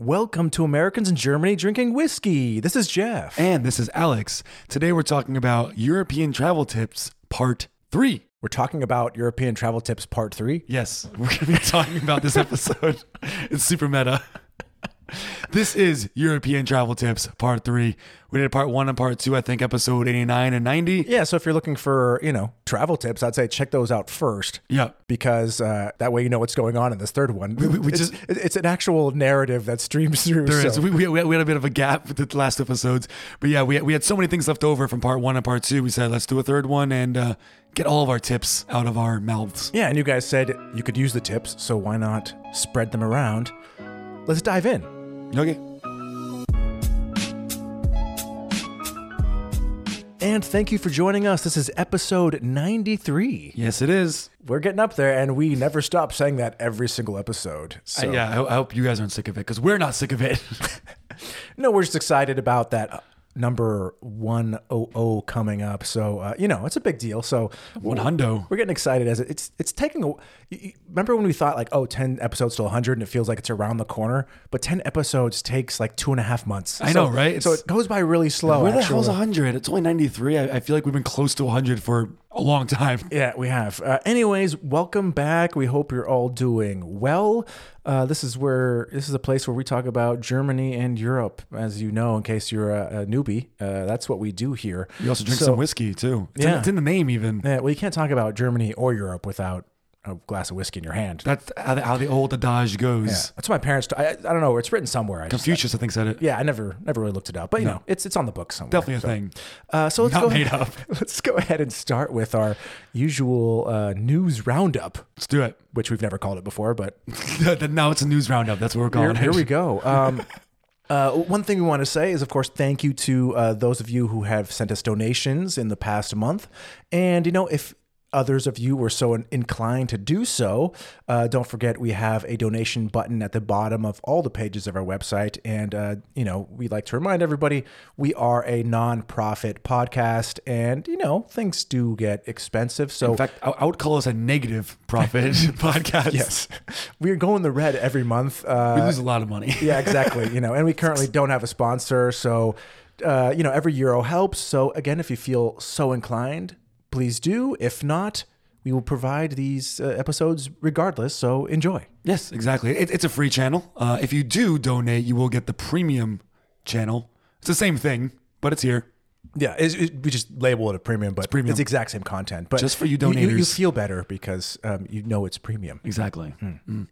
Welcome to Americans in Germany Drinking Whiskey. This is Jeff. And this is Alex. Today we're talking about European travel tips, part three. We're talking about European travel tips part three. Yes, we're going to be talking about this episode. it's super meta. This is European travel tips, part three. We did part one and part two, I think, episode 89 and 90. Yeah, so if you're looking for, you know, travel tips, I'd say check those out first. Yeah. Because uh, that way you know what's going on in this third one. we it's, just- it's an actual narrative that streams through. There is. so- We, we, we had a bit of a gap with the last episodes. But yeah, we, we had so many things left over from part one and part two. We said, let's do a third one and uh, get all of our tips out of our mouths. Yeah, and you guys said you could use the tips, so why not spread them around? Let's dive in. Okay. And thank you for joining us. This is episode 93. Yes, it is. We're getting up there, and we never stop saying that every single episode. So, yeah, I, I hope you guys aren't sick of it because we're not sick of it. no, we're just excited about that number 100 coming up. So, uh, you know, it's a big deal. So, One hundo. we're getting excited as it, it's it's taking a. you- Remember when we thought like, oh, 10 episodes to 100 and it feels like it's around the corner, but 10 episodes takes like two and a half months. I So- know, right? So It's- it goes by really slow. Where the actually. hell's 100? It's only 93. I, I feel like we've been close to 100 for a long time. Yeah, we have. Uh, anyways, welcome back. We hope you're all doing well. Uh, this is where this is a place where we talk about Germany and Europe, as you know, in case you're a, a newbie. Uh, that's what we do here. You also drink So- some whiskey too. It's, in, Yeah. it's in the name even. Yeah, well, you can't talk about Germany or Europe without a glass of whiskey in your hand. That's how the, how the old adage goes. yeah, that's what my parents. I, I don't know. It's written somewhere. I just, Confucius, I think, said it. yeah, I never never really looked it up, but you know, it's it's on the book somewhere. Definitely a So, thing. Uh, so let's Not go made ahead, up. Let's go ahead and start with our usual uh, news roundup, Let's do it. which we've never called it before, but now it's a news roundup. That's what we're calling here it. Here we go. Um, uh, one thing we want to say is, of course, thank you to uh, those of you who have sent us donations in the past month. And, you know, if others of you were so inclined to do so, uh, don't forget we have a donation button at the bottom of all the pages of our website. And, uh, you know, we like to remind everybody we are a non-profit podcast and, you know, things do get expensive. So, In fact, I, would call us a negative profit podcast. yes, we're going the red every month. Uh, We lose a lot of money. yeah, exactly. You know, and we currently don't have a sponsor, so uh, you know, every euro helps. So again, if you feel so inclined, please do. If not, we will provide these uh, episodes regardless. So enjoy. Yes, exactly. It, it's a free channel. Uh, if you do donate, you will get the premium channel. It's the same thing, but it's here. Yeah, it's, it, we just label it a premium, but it's, premium. the exact same content. But Just for you you, you donators. feel better because um, you know it's premium. Exactly. Mm.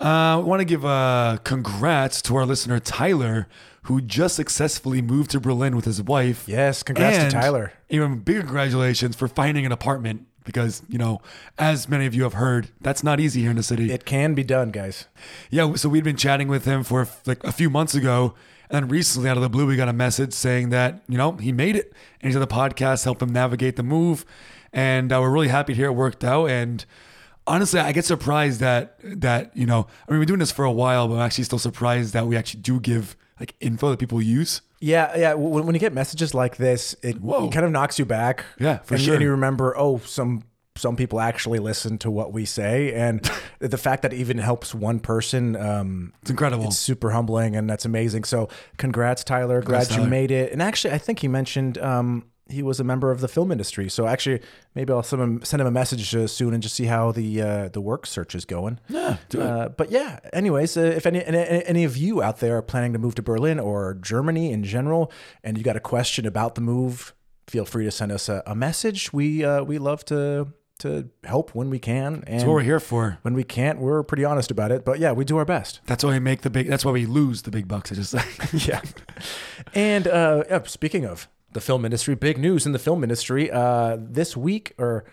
Uh, I want to give uh, congrats to our listener Tyler, who just successfully moved to Berlin with his wife. Yes, congrats And to Tyler. Even bigger congratulations for finding an apartment because you know, as many of you have heard, that's not easy here in the city. It can be done, guys. Yeah, so we'd been chatting with him for like a few months ago, and recently, out of the blue, we got a message saying that you know he made it, and he said the podcast helped him navigate the move, and uh, we're really happy to hear it worked out. And honestly, I get surprised that that you know, I mean, we're doing this for a while, but I'm actually still surprised that we actually do give like info that people use. Yeah, yeah. When, when you get messages like this, it, Whoa. it kind of knocks you back. Yeah, for and, sure. And you remember, oh, some some people actually listen to what we say, and the fact that it even helps one person, um, It's incredible. it's super humbling, and that's amazing. So, congrats, Tyler. Glad you made it. And actually, I think he mentioned. Um, he was a member of the film industry, so actually, maybe I'll send him, send him a message uh, soon and just see how the uh, the work search is going. yeah, do it. Uh, but yeah, anyways, uh, if any, any any of you out there are planning to move to Berlin or Germany in general, and you got a question about the move, feel free to send us a, a message. We uh, we love to to help when we can, and that's what we're here for. when we can't, we're pretty honest about it. But yeah, we do our best. That's why we make the big. That's why we lose the big bucks. I just yeah. And uh, yeah, speaking of the film industry, big news in the film industry uh, this week, or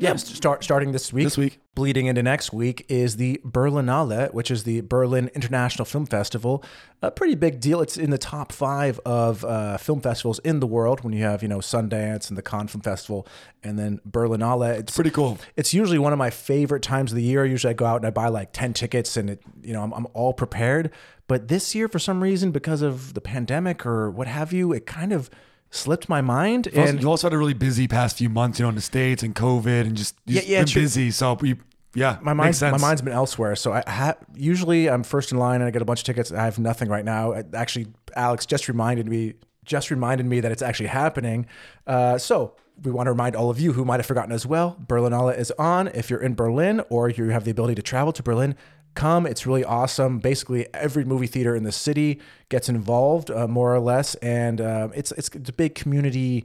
yeah, start starting this week. this week. Bleeding into next week is the Berlinale, which is the Berlin International Film Festival. A pretty big deal. It's in the top five of uh, film festivals in the world. When you have you know Sundance and the Cannes Film Festival, and then Berlinale. It's Pretty cool. it's usually one of my favorite times of the year. Usually I go out and I buy like 10 tickets and it, you know, I'm, I'm all prepared. But this year, for some reason, because of the pandemic or what have you, it kind of slipped my mind. You also- And you also had a really busy past few months, you know, in the states and COVID, and just, Yeah, yeah, been true. busy. So we yeah, my makes mind's my mind's been elsewhere. So I ha- usually I'm first in line and I get a bunch of tickets. I have nothing right now. I- Actually, Alex just reminded me just reminded me that it's actually happening. Uh, so we want to remind all of you who might have forgotten as well. Berlinale is on. If you're in Berlin or you have the ability to travel to Berlin, come. It's really awesome. Basically, every movie theater in the city gets involved, uh, more or less, and um, it's, it's it's a big community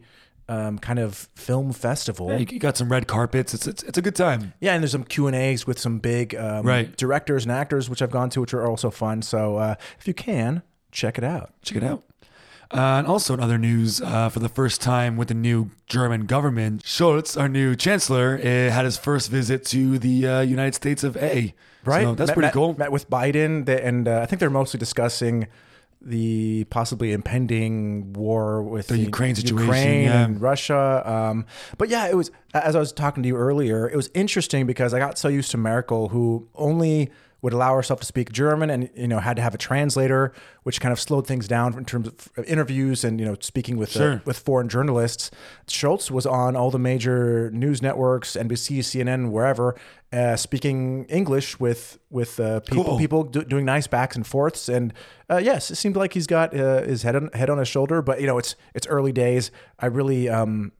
um, kind of film festival. You you got some red carpets. It's it's, it's a good time. Yeah, and there's some Q and A's with some big um, Right. directors and actors, which I've gone to, which are also fun. So uh, if you can, check it out. Check it out. Uh, and also in other news, uh, for the first time with the new German government, Scholz, our new chancellor, uh, had his first visit to the uh, United States of A. Right, So that's Met- pretty met- cool. Met with Biden, and uh, I think they're mostly discussing the possibly impending war with The Ukraine situation, Ukraine yeah. and Russia. Um, but yeah, it was as I was talking to you earlier. It was interesting because I got so used to Merkel, who only would allow herself to speak German, and you know had to have a translator, which kind of slowed things down in terms of interviews and you know speaking with uh, with foreign journalists. Scholz was on all the major news networks, NBC, CNN, wherever, uh, speaking English with with uh, people Cool. people do, doing nice backs and forths. And uh, yes, it seemed like he's got uh, his head on head on his shoulder. But you know, it's it's early days. I really, um,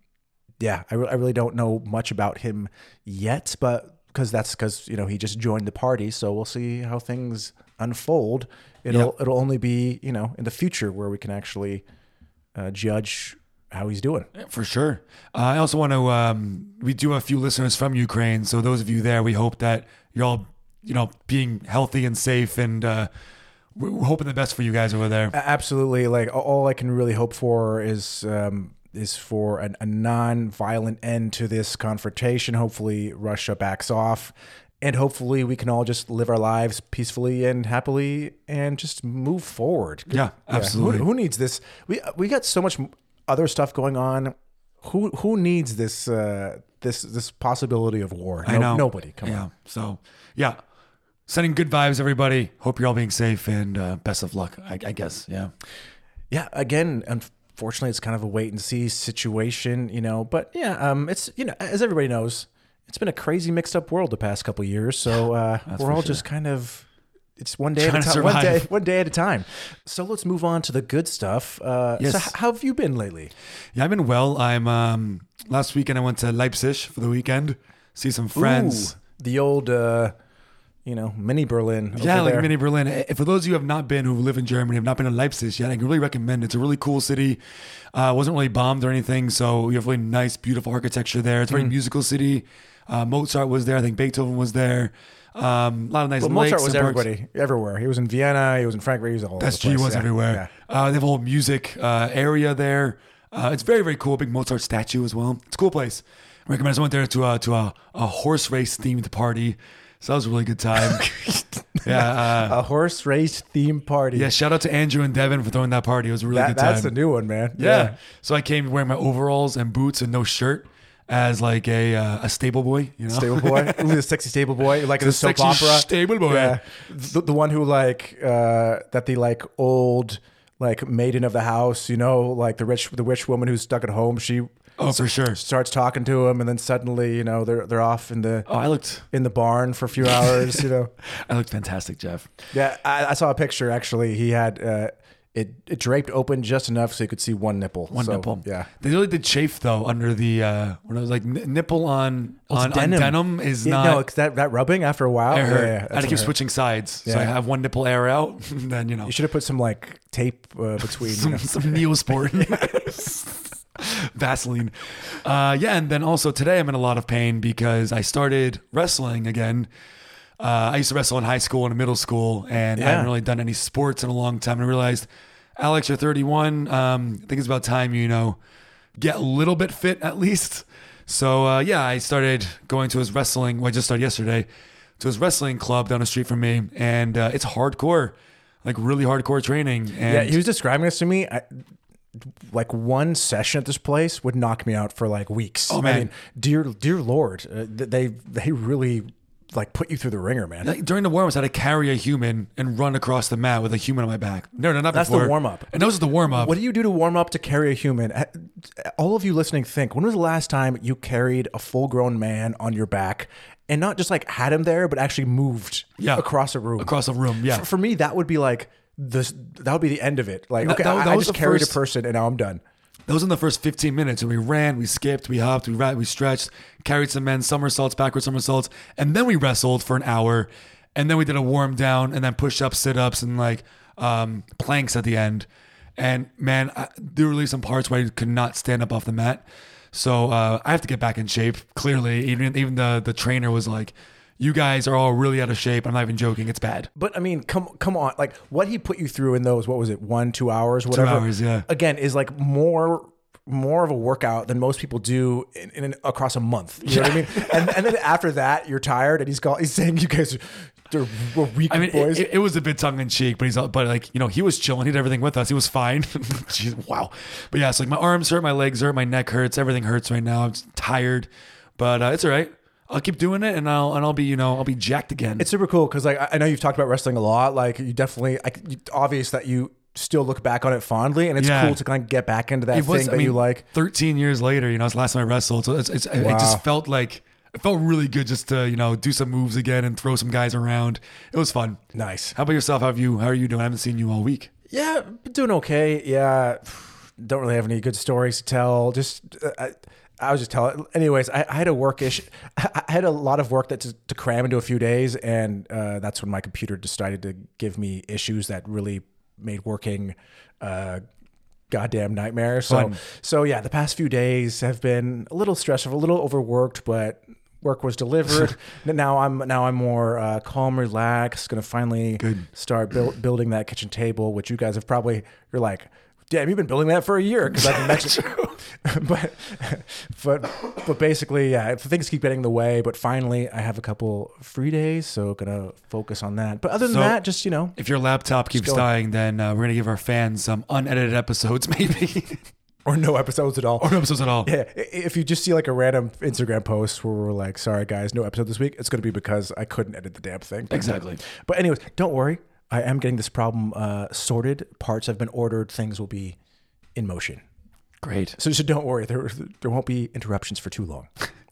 yeah, I, re- I really don't know much about him yet, but because that's because you know he just joined the party. So we'll see how things unfold. It'll it'll only be you know in the future where we can actually uh, judge how he's doing. For sure. Uh, I also want to. Um, we do have a few listeners from Ukraine, so those of you there, we hope that you're all, you know, being healthy and safe, and uh, we're we're hoping the best for you guys over there. Absolutely. Like all I can really hope for is um, is for an, a non-violent end to this confrontation. Hopefully, Russia backs off, and hopefully, we can all just live our lives peacefully and happily, and just move forward. Yeah, who- absolutely. Who, needs this? We we got so much other stuff going on. Who who needs this uh, this this possibility of war? I know. nobody. Come yeah. on. So, yeah. Sending good vibes, everybody. Hope you're all being safe and uh, best of luck, I, I guess. Yeah. Yeah, again, unfortunately, it's kind of a wait and see situation, you know. But yeah, um, it's you know, as everybody knows, it's been a crazy mixed up world the past couple of years. So uh, we're all sure. just kind of. It's one day Trying at a time. One day, one day at a time. So let's move on to the good stuff. Uh, So, Yes. h- how have you been lately? Yeah, I've been well. I'm um last weekend I went to Leipzig for the weekend, see some friends. Ooh, the old, uh, you know, mini Berlin. Yeah, like there. mini Berlin. Eh, For those of you who have not been, who live in Germany, have not been to Leipzig yet, I can really recommend. it. It's a really cool city. Uh, wasn't really bombed or anything, so you have really nice, beautiful architecture there. It's a Mm. very musical city. Uh, Mozart was there. I think Beethoven was there. Um, a lot of nice Well, Mozart was everybody, everywhere. He was in Vienna. He was in Frankfurt. He was all over the SG was Yeah, everywhere. yeah. Uh, they have a whole music uh, area there. Uh, it's very very cool. Big Mozart statue as well. It's a cool place. I recommend. I went there to a to a, a horse race themed party. So that was a really good time. yeah. Uh, A horse race theme party. yeah. Shout out to Andrew and Devin for throwing that party. It was a really that, good time. that's a new one, man. yeah. So I came wearing my overalls and boots and no shirt as like a uh, a stable boy. You know. Stable boy, the sexy stable boy, like in the The soap opera. stable boy. Yeah, the, the one who like uh, that the like old like maiden of the house, you know, like the rich the rich woman who's stuck at home. She Oh, for sure. starts talking to him, and then suddenly, you know, they're they're off in the Oh, I looked in the barn for a few hours. You know, I looked fantastic, Jeff. yeah, I, I saw a picture. Actually, he had uh, it, it draped open just enough so you could see one nipple. One So, nipple. Yeah. They really did chafe though under the uh when I was like n- nipple on Well, on it's denim. denim is Yeah, not. no, it's that that rubbing after a while. I yeah, heard. yeah, I had to keep switching sides, so I have one nipple air out. and then you know You should have put some like tape uh, between. you some know. some Neosporin, Vaseline. Uh, yeah, and then also today I'm in a lot of pain because I started wrestling again. Uh, I used to wrestle in high school and middle school, and I haven't really done any sports in a long time. And I realized, Alex, you're 31. Um, I think it's about time you know get a little bit fit at least. So uh, yeah, I started going to his wrestling. Well, I just started yesterday to his wrestling club down the street from me, and uh, it's hardcore, like really hardcore training. And Yeah, he was describing this to me. I, like one session at this place would knock me out for like weeks. Oh, I man. mean, dear, dear Lord, uh, they they really like put you through the ringer, man. Like, during the warm-ups, I had to carry a human and run across the mat with a human on my back. No, no, not That's the before. warm-up. And that was the warm-up. What do you do to warm up to carry a human? All of you listening, think when was the last time you carried a full grown man on your back and not just like had him there, but actually moved Yeah. across a room? across a room? Yeah. For, for me, that would be like this. That would be the end of it. Like, okay, that- I, that I was just carried first- a person and now I'm done. That was in the first 15 minutes. And we ran, we skipped, we hopped, we ran, we stretched, carried some men, somersaults, backward somersaults. And then we wrestled for an hour. And then we did a warm down and then push ups, sit ups, and like um, planks at the end. And man, I, there were really some parts where I could not stand up off the mat. So uh, I have to get back in shape. Clearly, even even the the trainer was like, "You guys are all really out of shape." I'm not even joking. It's bad. But I mean, come come on, like what he put you through in those, what was it, one, two hours, whatever. hours, yeah. Again, is like more more of a workout than most people do in, in an, across a month. You know what I mean? And and then after that, you're tired, and he's call, he's saying you guys are we're weak I mean, boys. it, it, was a bit tongue in cheek, but he's but like you know he was chilling. He did everything with us. He was fine. Jeez, wow. But yeah, it's like my arms hurt, my legs hurt, my neck hurts. Everything hurts right now. I'm tired, but uh, it's all right. I'll keep doing it, and I'll and I'll be you know I'll be jacked again. it's super cool because like I- I know you've talked about wrestling a lot. Like you definitely, like you, obvious that you still look back on it fondly, and it's Yeah. cool to kind of get back into that It was, thing I mean, you like. 13 years later, you know, it's the last time I wrestled. So it's, it's, it Wow. just felt like, it felt really good just to, you know, do some moves again and throw some guys around. It was fun. Nice. How about yourself? How have you, how are you doing? I haven't seen you all week. Yeah, doing okay. Yeah, don't really have any good stories to tell. Just uh, I, I was just telling. Anyways, I, I had a work issue. I had a lot of work that to, to cram into a few days, and uh, that's when my computer decided to give me issues that really made working. Uh, goddamn nightmare so Fun. so yeah the past few days have been a little stressful a little overworked but work was delivered now i'm now i'm more uh, calm relaxed gonna finally Good. start build, building that kitchen table, which you guys have probably you're like, damn, you've been building that for a year because I've been mentioning. but but but basically, yeah, things keep getting in the way. But finally, I have a couple free days, so gonna focus on that. But other than So- that, just you know, If your laptop keeps go. dying, then uh, we're to give our fans some unedited episodes, maybe. or no episodes at all. or no episodes at all. Yeah, i- if you just see like a random Instagram post where we're like, "Sorry guys, no episode this week," it's gonna be because I couldn't edit the damn thing. Exactly. But anyways, don't worry. I am getting this problem uh, sorted. Parts have been ordered. Things will be in motion. Great. So, so don't worry. There there won't be interruptions for too long,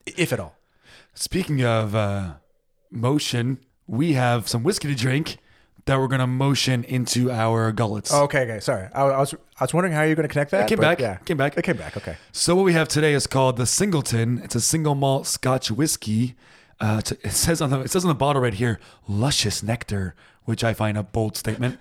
if at all. Speaking of uh, motion, we have some whiskey to drink that we're going to motion into our gullets. Okay, okay. Sorry, I, I was I was wondering how you're going to connect that. came but back. Yeah, Came back. It came back. Okay. So what we have today is called the Singleton. It's a single malt Scotch whiskey. Uh, it says on the it says on the bottle right here, luscious nectar, which I find a bold statement.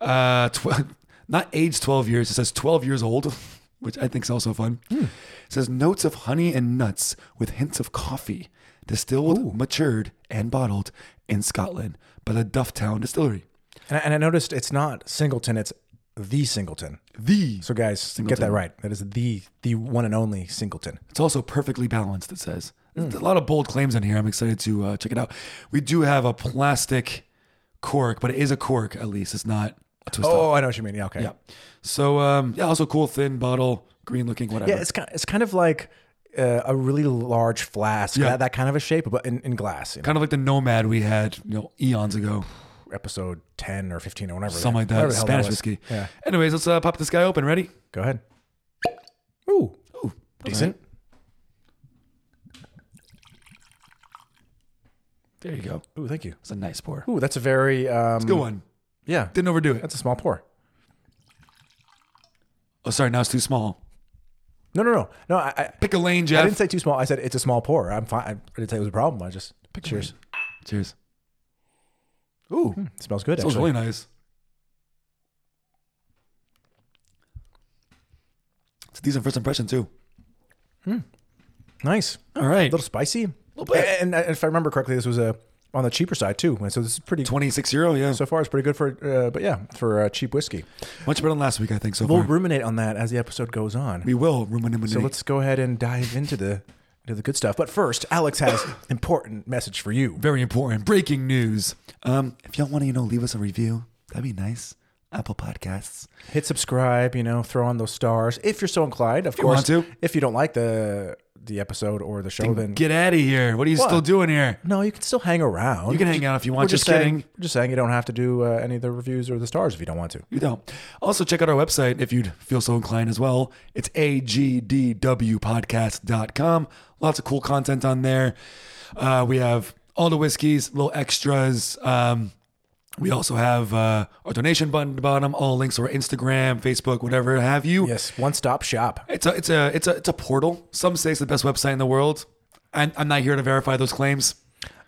Uh, tw- not aged twelve years. It says twelve years old, which I think is also fun. It says notes of honey and nuts with hints of coffee, distilled, matured, and bottled in Scotland by the Dufftown Distillery. And I, and I noticed it's not Singleton. It's the Singleton. The So guys, get that right. That is the the one and only Singleton. It's also perfectly balanced, it says. There's a lot of bold claims in here. I'm excited to uh, check it out. We do have a plastic cork, but it is a cork at least. It's not a twist Oh, off. I know what you mean. Yeah. Okay. Yeah. So, um, yeah, also cool, thin bottle, green looking, whatever. Yeah, it's kind it's kind of like uh, a really large flask. Yeah. That, that kind of a shape, but in, in glass. You know? kind of like the Nomad we had, you know, eons ago. Episode ten or fifteen or whatever. Something like that. whatever Spanish was. whiskey. Yeah. Anyways, let's uh, pop this guy open. Ready? Go ahead. Ooh, Ooh, decent. There you go. Ooh, thank you. It's a nice pour. Ooh, that's a very um, Good one. Yeah, Didn't overdo it. that's a small pour. Oh, sorry. Now it's too small. No, no, no, no. I, I, Pick a lane, Jeff. I didn't say too small. I said it's a small pour. I'm fine. I didn't say it was a problem. I just cheers. Cheers. Ooh, It smells good. smells Actually. really nice. It's a decent first impression too. Nice. All right. A little spicy. Little bit. And, and if I remember correctly, this was a on the cheaper side too. So this is pretty. 26 euro, yeah. So far, it's pretty good for. Uh, but yeah, for uh, cheap whiskey. Much better than last week, I think, so We'll far. ruminate on that as the episode goes on. We will ruminate. So let's go ahead and dive into the into the good stuff. But first, Alex has important message for you. Very important. Breaking news. Um, if y'all want to, you know, leave us a review, that'd be nice. Apple Podcasts. Hit subscribe. You know, throw on those stars if you're so inclined. Of you course, want to. if you don't like the the episode or the show, then Get out of here. What are you What? still doing here? no, you can still hang around. You can hang out if you We're want. just, Just saying, kidding. we're just saying you don't have to do uh, any of the reviews or the stars if you don't want to. You don't. Also, check out our website if you'd feel so inclined as well. It's agdwpodcast.com. Lots of cool content on there. Uh, we have all the whiskeys, little extras. Um, we also have uh, our donation button at the bottom, all links to our Instagram, Facebook, whatever have you. Yes, one stop shop. It's a it's a it's a it's a portal. Some say it's the best website in the world. I'm, I'm not here to verify those claims.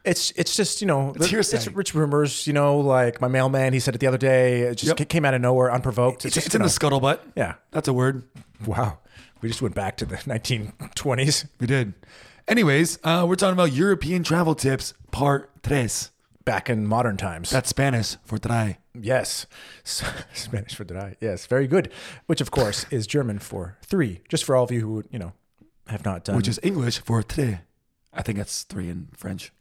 It's it's just you know It's hearsay. it's rich rumors. You know, like my mailman, he said it the other day. It just Yep. came out of nowhere, unprovoked. It's, just, it's you in the know, scuttlebutt. yeah. That's a word. Wow, we just went back to the 1920s. We did. Anyways, uh, we're talking about European travel tips, part tres. Back in modern times. That's Spanish for try. yes, Spanish for dry. Yes, very good. Which of course is German for three. Just for all of you who you know have not done. which is English for tres. I think that's three in French.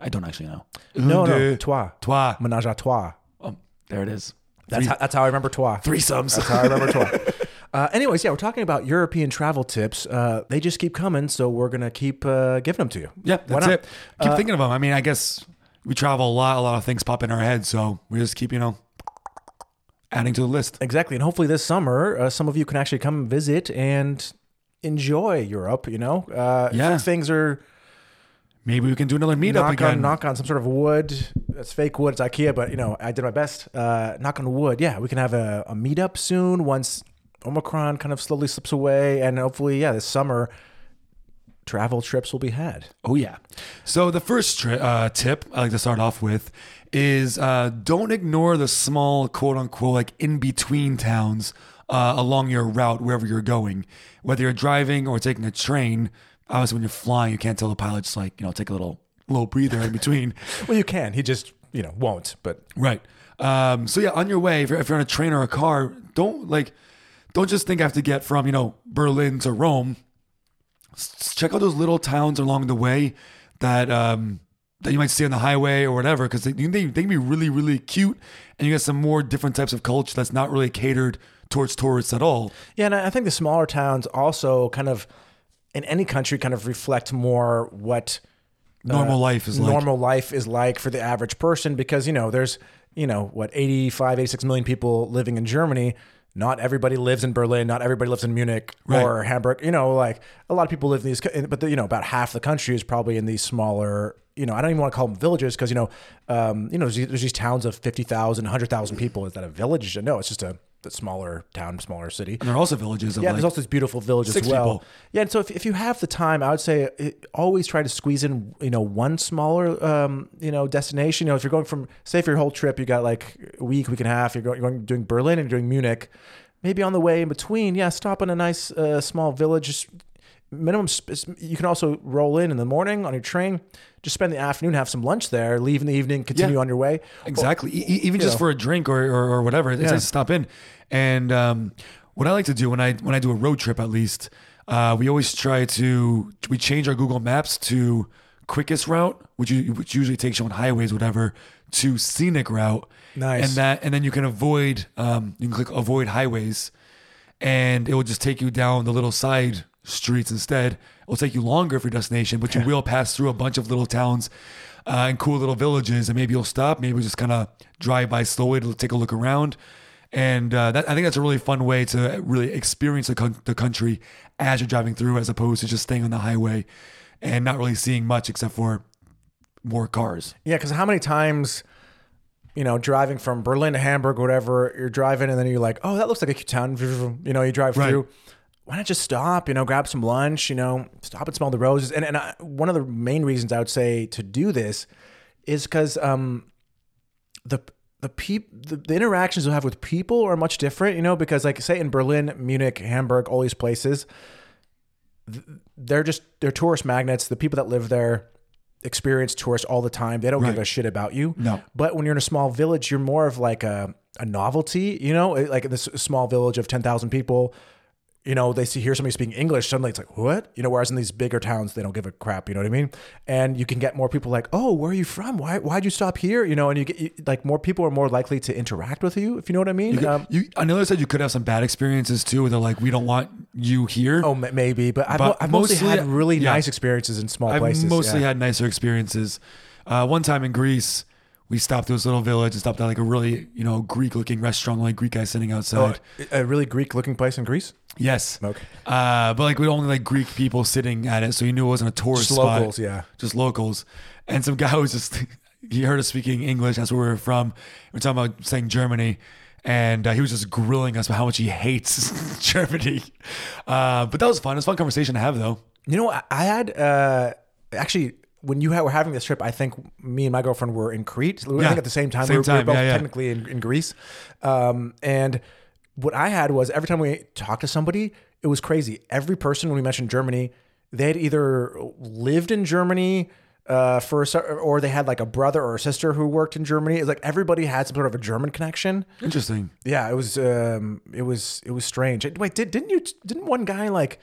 I don't actually know. no, no, deux, trois, trois. ménage à trois. Oh, there it is. That's how, that's how I remember trois. threesomes. That's how I remember trois. Uh, anyways, yeah, we're talking about European travel tips. Uh, they just keep coming, so we're gonna keep uh, giving them to you. yeah, that's it. Keep thinking of them. I mean, I guess we travel a lot. A lot of things pop in our heads, so we just keep, you know, adding to the list. Exactly, and hopefully this summer, uh, some of you can actually come visit and enjoy Europe. You know, uh, Yeah. things are Maybe we can do another meetup knock again. on knock on some sort of wood. It's fake wood. It's IKEA, but you know, I did my best. Uh, knock on wood. Yeah, we can have a, a meetup soon once Omicron kind of slowly slips away, and hopefully, yeah, this summer travel trips will be had. Oh yeah. So the first tri- uh, tip I like to start off with is uh, don't ignore the small quote unquote like in between towns uh, along your route wherever you're going. Whether you're driving or taking a train, obviously when you're flying, you can't tell the pilot just like you know take a little little breather in between. Well, you can. He just you know won't. But Right. Um, so yeah, on your way, if you're, if you're on a train or a car, don't like, don't just think I have to get from you know Berlin to Rome. Check out those little towns along the way that um, that you might see on the highway or whatever, because they, they they can be really really cute, and you get some more different types of culture that's not really catered towards tourists at all. yeah, and I think the smaller towns also kind of in any country kind of reflect more what Normal life is like. normal life is like for the average person because you know there's you know what 85 86 million people living in germany not everybody lives in berlin not everybody lives in munich Right. or hamburg. You know like a lot of people live in these but the, you know about half the country is probably in these smaller you know i don't even want to call them villages because you know um, you know there's, these- there's these towns of 50000 100000 people. Is that a village? No it's just a, a smaller town smaller city And there are also villages of yeah, like there's also this beautiful village six as well. people. Yeah, and so if, if you have the time, I would say it, always try to squeeze in, you know, one smaller, um, you know, destination. You know, if you're going from, say, for your whole trip, you got like a week, week and a half. You're going, you're going doing Berlin and you're doing Munich. Maybe on the way in between, yeah, stop in a nice uh, small village. Just minimum. sp- You can also roll in in the morning on your train. Just spend the afternoon, have some lunch there, leave in the evening, continue Yeah. on your way. Exactly. E- e- even just know. for a drink or, or, or whatever, it's Yeah. stop in. And um, what I like to do when I when I do a road trip, at least, uh, we always try to we change our Google Maps to quickest route, which you, which usually takes you on highways, whatever, to scenic route. Nice. And that and then you can avoid um, you can click avoid highways, and it will just take you down the little side streets instead. It will take you longer for your destination, but you will pass through a bunch of little towns uh, and cool little villages, and maybe you'll stop, maybe just kind of drive by slowly to take a look around. And uh, that, I think that's a really fun way to really experience the, coun- the country as you're driving through, as opposed to just staying on the highway and not really seeing much except for more cars. Yeah, because how many times, you know, driving from Berlin to Hamburg, whatever, you're driving and then you're like, oh, that looks like a cute town. You know, you drive Right. through. Why not just stop? You know, grab some lunch. You know, stop and smell the roses. And and I, one of the main reasons I would say to do this is because um, the the peop the, the interactions you have with people are much different. You know, because like say in Berlin, Munich, Hamburg, all these places, they're just they're tourist magnets. The people that live there experience tourists all the time. They don't give a shit about you. No. But when you're in a small village, you're more of like a, a novelty, you know, like this small village of 10,000 people. You know, they see hear somebody speaking English, suddenly it's like, what? You know, whereas in these bigger towns, they don't give a crap. You know what I mean? And you can get more people like, oh, where are you from? Why why'd you stop here? You know, and you get you, like more people are more likely to interact with you if you know what I mean. Um, You, on the other side, you could have some bad experiences too, where they're like, "We don't want you here." oh, ma- maybe, but I've, But I've mostly, mostly- had really yeah. nice experiences in small I've places. mostly yeah. had nicer experiences. Uh, one time in Greece, we stopped to this little village and stopped at like a really, you know, Greek-looking restaurant, like Greek guy sitting Oh, outside. a really Greek-looking place in Greece. yes. Okay. Uh, but like we only like Greek people sitting at it, so you knew it wasn't a tourist Just spot. locals, yeah. just locals. And some guy was just he heard us speaking English. That's where we were from. We are talking about saying Germany, and uh, he was just grilling us about how much he hates Germany. Uh, but that was fun. It was a fun conversation to have, though. You know, I, I had uh, actually when you were having this trip, I think me and my girlfriend were in Crete. I Yeah. think at the same time. Same we, were, we were both yeah, yeah. technically in, in Greece. Um, and what I had was every time we talked to somebody, it was crazy. Every person when we mentioned Germany, they had either lived in Germany. Uh, for a, or they had like a brother or a sister who worked in Germany. It's like everybody had some sort of a German connection. Interesting. Yeah, it was um it was it was strange. Wait, did didn't you didn't one guy like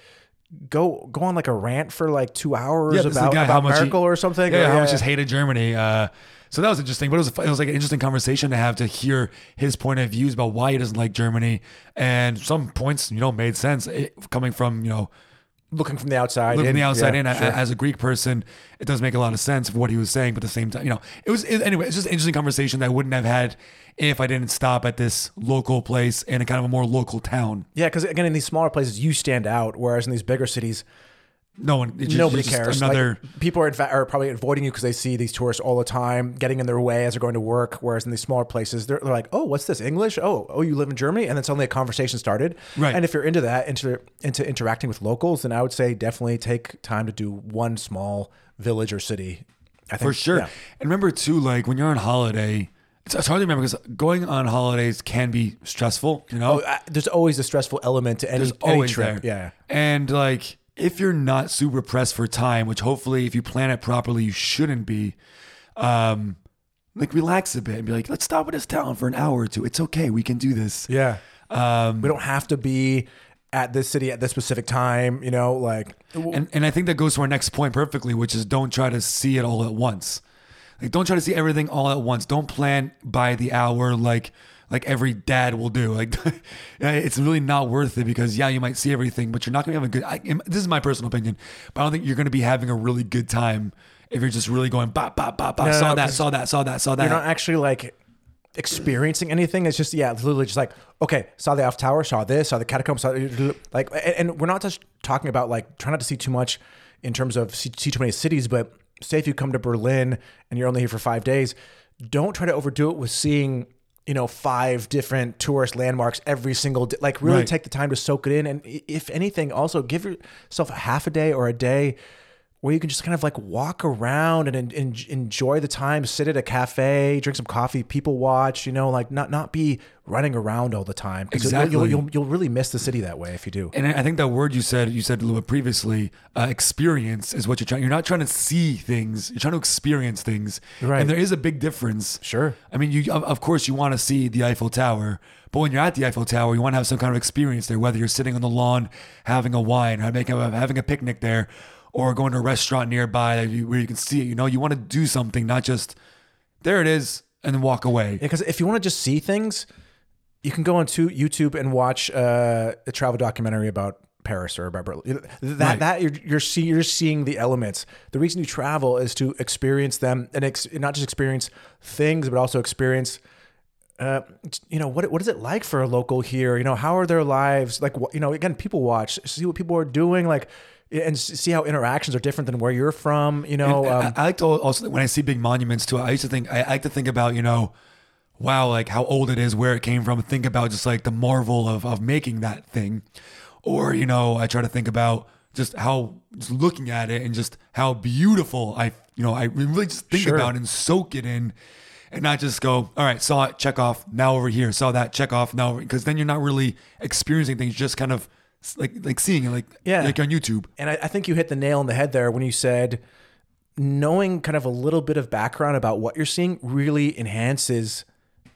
go go on like a rant for like two hours Yeah, this is the about, guy, about much he- Merkel or something? Yeah, Or- how much he's hated Germany. Uh, so that was interesting, but it was it was like an interesting conversation to have to hear his point of views about why he doesn't like Germany, and some points you know made sense it, coming from you know looking from the outside. looking in. the outside Yeah, in sure. as a Greek person, it does make a lot of sense for what he was saying. But at the same time, you know, it was it, anyway. It's just an interesting conversation that I wouldn't have had if I didn't stop at this local place in a kind of a more local town. yeah, because again, in these smaller places, you stand out, whereas in these bigger cities, No one, just- nobody cares. Like, Another. people are are probably avoiding you because they see these tourists all the time, getting in their way as they're going to work. Whereas in these smaller places, they're, they're like, "Oh, what's this English? Oh, oh, you live in Germany?" And then suddenly a conversation started. Right. And if you're into that, into into interacting with locals, then I would say definitely take time to do one small village or city. I think For sure. yeah. And remember too, like when you're on holiday, it's, it's hard to remember because going on holidays can be stressful. You know, Oh, I, there's always a stressful element to any, there's any trip. there. Yeah. And like if you're not super pressed for time, which hopefully if you plan it properly, you shouldn't be. Um, like relax a bit and be like, let's stop at this town for an hour or two. It's okay. We can do this. Yeah. Um, We don't have to be at this city at this specific time. You know, like and and I think that goes to our next point perfectly, which is don't try to see it all at once. Like don't try to see everything all at once. Don't plan by the hour like like every dad will do. Like it's really not worth it because yeah, you might see everything, but you're not gonna have a good. I, this is my personal opinion, but I don't think you're gonna be having a really good time if you're just really going bop bop bop bop. No, saw no, that, saw that, saw that, saw that. you're not actually like experiencing anything. It's just yeah, literally just like okay, saw the Eiffel Tower, saw this, saw the catacombs, saw like, and, and we're not just talking about like trying not to see too much in terms of see, see too many cities, but say if you come to Berlin and you're only here for five days, don't try to overdo it with seeing. You know, five different tourist landmarks every single day. Like, really Right. take the time to soak it in. And if anything, also give yourself a half a day or a day where you can just kind of like walk around and, en- enjoy the time, sit at a cafe, drink some coffee, people watch, you know, like not not be running around all the time. 'Cause you'll- Exactly. You'll, you'll, you'll really miss the city that way if you do. And I think that word you said, you said a little bit previously, uh, experience is what you're trying. You're not trying to see things. You're trying to experience things. Right. And there is a big difference. Sure. I mean, you of, of course you want to see the Eiffel Tower, but when you're at the Eiffel Tower, you want to have some kind of experience there. Whether you're sitting on the lawn having a wine, or making having a picnic there, or going to a restaurant nearby you, where you can see it. You know, you want to do something, not just there it is and then walk away. Because if you want to just see things, you can go onto YouTube and watch uh, a travel documentary about Paris or about Berlin. That Right. that you're you're, see, you're seeing the elements. The reason you travel is to experience them and ex, not just experience things, but also experience. Uh, you know what? What is it like for a local here? You know, how are their lives? Like, you know, again, people watch, see what people are doing, like, and see how interactions are different than where you're from. You know, And um, I, I like to also when I see big monuments too. I used to think I, I like to think about you know, wow, like how old it is, where it came from. Think about just like the marvel of of making that thing, or you know, I try to think about just how just looking at it and just how beautiful I you know I really just think Sure. about and soak it in. And not just go, all right, saw it, check off, now over here, saw that, check off, now, because then you're not really experiencing things, just kind of like like seeing it, like Yeah. like on YouTube. And I, I think you hit the nail on the head there when you said knowing kind of a little bit of background about what you're seeing really enhances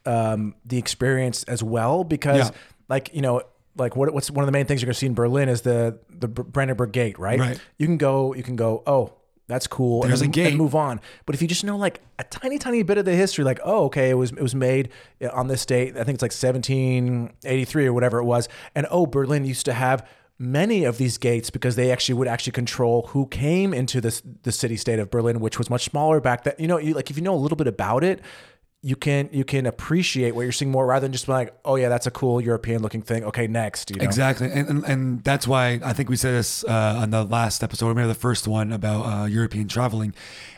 um, the experience as well. Because, Yeah. like, you know, like what, what's one of the main things you're going to see in Berlin is the the Brandenburg Gate, right? Right. You can go, you can go. Oh, that's cool. There's and, a gate. and move on. But if you just know like a tiny, tiny bit of the history, like oh, okay, it was it was made uh, on this date. I think it's like 1783 or whatever it was. And oh, Berlin used to have many of these gates because they actually would actually control who came into this the city state of Berlin, which was much smaller back then. You know, you, like if you know a little bit about it, you can you can appreciate what you're seeing more rather than just be like, oh yeah, that's a cool European looking thing. Okay, next. You know? Exactly, and, and and that's why I think we said this uh, on the last episode, or maybe the first one about uh, European traveling,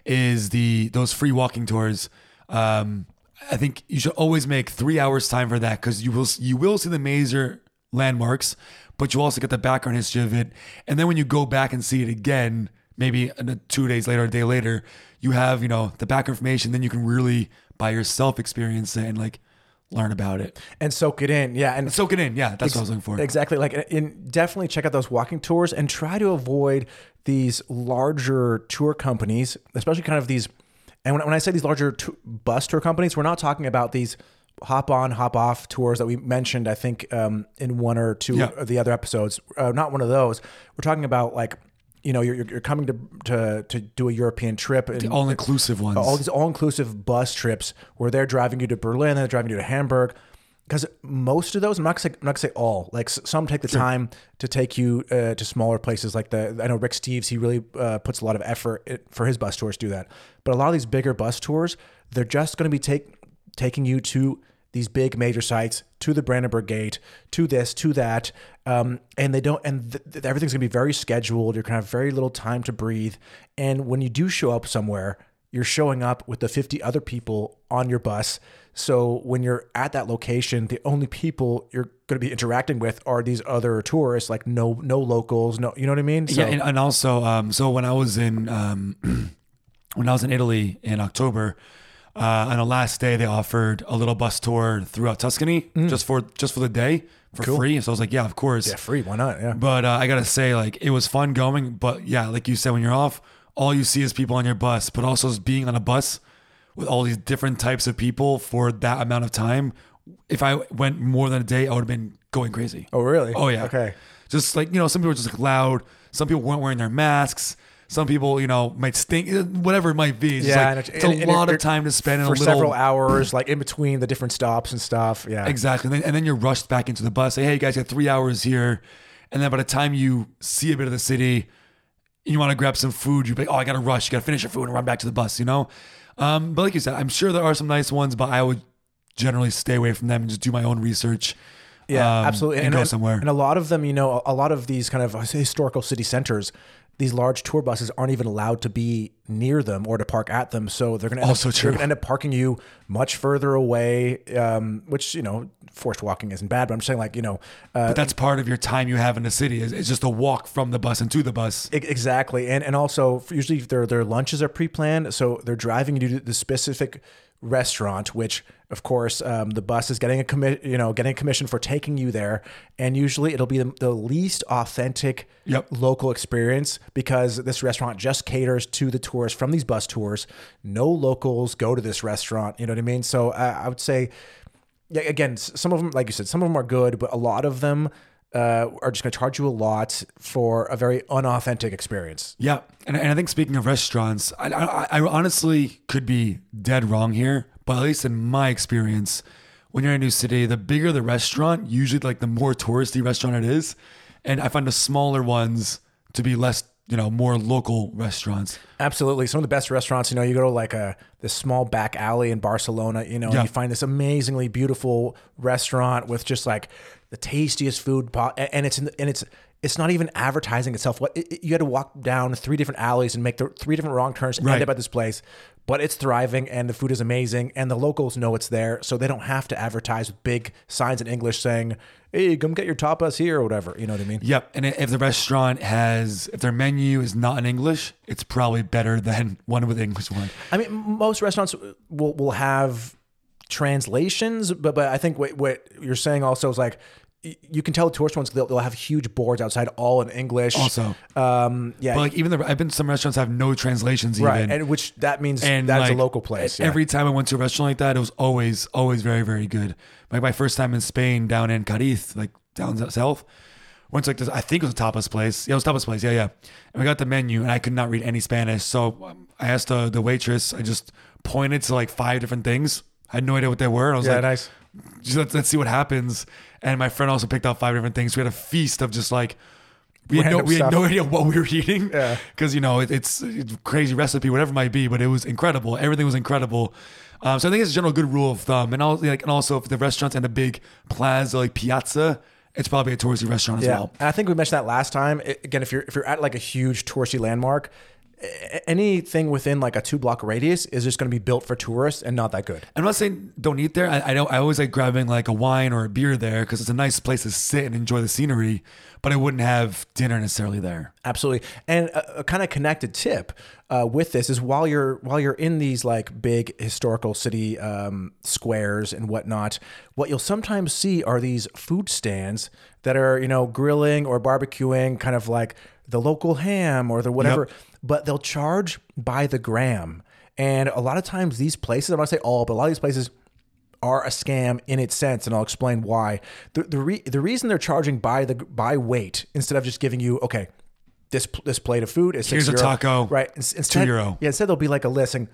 is the those free walking tours. Um, I think you should always make three hours time for that because you will you will see the major landmarks, but you also get the background history of it, and then when you go back and see it again, maybe uh, two days later, a day later, you have you know the back information. Then you can really by yourself experience it and like learn about it and soak it in. Yeah, and soak it in. Yeah, that's what I was looking for. Exactly. Like, in, definitely check out those walking tours and try to avoid these larger tour companies, especially kind of these. And when, when I say these larger t- bus tour companies, we're not talking about these hop on, hop off tours that we mentioned. I think um, in one or two Yeah. of the other episodes. Uh, not one of those. We're talking about like. You know, you're, you're coming to, to to do a European trip, and All inclusive ones. all these all-inclusive bus trips where they're driving you to Berlin, they're driving you to Hamburg. Because most of those, I'm not gonna say, I'm not gonna say all. Like some take the time to take you uh, to smaller places. Like the I know Rick Steves, he really uh, puts a lot of effort for his bus tours to do that. But a lot of these bigger bus tours, they're just going to be take taking you to these big major sites, to the Brandenburg Gate, to this, to that, um, and they don't. And th- th- everything's going to be very scheduled. You're going to have very little time to breathe. And when you do show up somewhere, you're showing up with the 50 other people on your bus. So when you're at that location, the only people you're going to be interacting with are these other tourists, like no no locals, no, you know what I mean? So, yeah, and, and also, um, so when I was in um, when I was in Italy in October, uh, on the last day they offered a little bus tour throughout Tuscany just for just for the day for free. So I was like, yeah, of course. Mm. yeah, free, why not? Yeah. But uh, I gotta say, like, it was fun going. But yeah, like you said, when you're off, all you see is people on your bus. But also, as being on a bus with all these different types of people for that amount of time. If I went more than a day, I would have been going crazy. Oh, really? Oh yeah. Okay. Just like you know, some people were just like loud. Some people weren't wearing their masks. Some people, you know, might stink. Whatever it might be. It's Yeah, like, and it's and- a and lot you're- of time to spend in a for little. several hours, like in between the different stops and stuff. Yeah. Exactly. And then, and then you're rushed back into the bus. Say, hey, you guys got three hours here. And then by the time you see a bit of the city, you want to grab some food. You're like, oh, I got to rush. You got to finish your food and run back to the bus, you know? Um, but like you said, I'm sure there are some nice ones, but I would generally stay away from them and just do my own research. Yeah, um, absolutely. And, go somewhere. And a lot of them, you know, a lot of these kind of historical city centers, these large tour buses aren't even allowed to be near them or to park at them. So they're going to Also up, true. They're end up parking you much further away, um, which you know, forced walking isn't bad. But I'm saying like you know, uh, but that's part of your time you have in the city. Is it's just a walk from the bus and to the bus. Exactly, and and also usually their their lunches are pre-planned, so they're driving you to the specific restaurant, which of course um, the bus is getting a commi- you know getting a commission for taking you there, and usually it'll be the, the least authentic Yep. local experience because this restaurant just caters to the tourists from these bus tours. No locals go to this restaurant, you know what I mean? So I, I would say yeah, again, some of them, like you said, some of them are good, but a lot of them uh, are just going to charge you a lot for a very unauthentic experience. Yeah, and, and I think speaking of restaurants, I, I, I honestly could be dead wrong here, but at least in my experience, when you're in a new city, the bigger the restaurant, usually like the more touristy restaurant it is, and I find the smaller ones to be less, you know, more local restaurants. Absolutely, some of the best restaurants. You know, you go to like a this small back alley in Barcelona. You know, Yeah. and you find this amazingly beautiful restaurant with just like the tastiest food, po- and it's in the, and it's it's not even advertising itself. What it, it- you had to walk down three different alleys and make the three different wrong turns and Right. end up at this place. But it's thriving and the food is amazing and the locals know it's there, so they don't have to advertise with big signs in English saying, "Hey, come get your tapas here" or whatever. You know what I mean? Yep, and if the restaurant has, if their menu is not in English, it's probably better than one with English one. I mean, most restaurants will will have translations, but but I think what what you're saying also is like you can tell the tourist ones they'll, they'll have huge boards outside all in English. Also. um, yeah, But like even the, I've been to some restaurants have no translations right, even. and which that means and that's like, a local place. yeah. Every time I went to a restaurant like that, it was always, always very, very good. Like my first time in Spain, down in Cadiz, like down south. Went to like this, I think it was a tapas place. Yeah, it was tapas place. Yeah, yeah. And we got the menu, and I could not read any Spanish. So um, I asked the, the waitress. I just pointed to like five different things. I had no idea what they were. I was Yeah, like, nice. just let's, let's see what happens. And my friend also picked out five different things. We had a feast of just like we had, no, we had no idea what we were eating. Yeah. Because you know it, it's, it's crazy recipe, whatever it might be, but it was incredible. Everything was incredible. Um, so I think it's a general good rule of thumb. And also, like, and also if the restaurants and the big plaza like piazza, it's probably a touristy restaurant as Yeah, well. and I think we mentioned that last time. I- again, if you're if you're at like a huge touristy landmark, anything within like a two block radius is just going to be built for tourists and not that good. I'm not saying don't eat there. I, I don't. I always like grabbing like a wine or a beer there because it's a nice place to sit and enjoy the scenery. But I wouldn't have dinner necessarily there. Absolutely. And a, a kind of connected tip uh, with this is while you're while you're in these like big historical city um, squares and whatnot, what you'll sometimes see are these food stands that are you know grilling or barbecuing, kind of like the local ham or the whatever, but they'll charge by the gram. And a lot of times these places, I'm not say all, but a lot of these places are a scam in its sense, and I'll explain why. The the, re, the reason they're charging by the by weight instead of just giving you okay, this this plate of food is Here's a taco, right? In- Instead, euro. Yeah, instead there'll be like a list and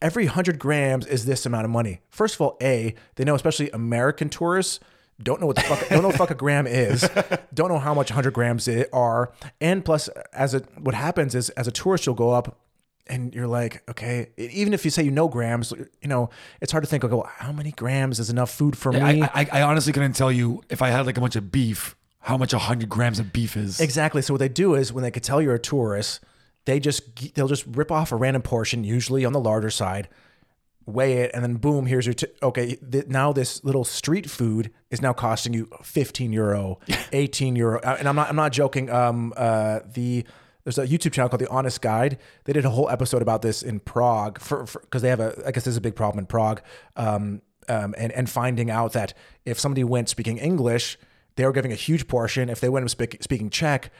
every hundred grams is this amount of money. First of all, a they know especially American tourists don't know what the fuck don't know what fuck a gram is, don't know how much hundred grams it are, and plus as a what happens is as a tourist you'll go up and you're like, okay, even if you say you know grams, you know, it's hard to think, okay, well, how many grams is enough food for me? I, I, I honestly couldn't tell you if I had like a bunch of beef, how much hundred grams of beef is. exactly. So what they do is when they could tell you're a tourist, they just they'll just rip off a random portion, usually on the larger side, weigh it, and then boom, here's your t- okay. Th- now this little street food is now costing you 15 euro, 18 euro, Uh, and I'm not I'm not joking. Um, uh, the there's a YouTube channel called The Honest Guide. They did a whole episode about this in Prague for because they have a I guess there's a big problem in Prague. Um, um, and and finding out that if somebody went speaking English, they were giving a huge portion. If they went speak, speaking Czech,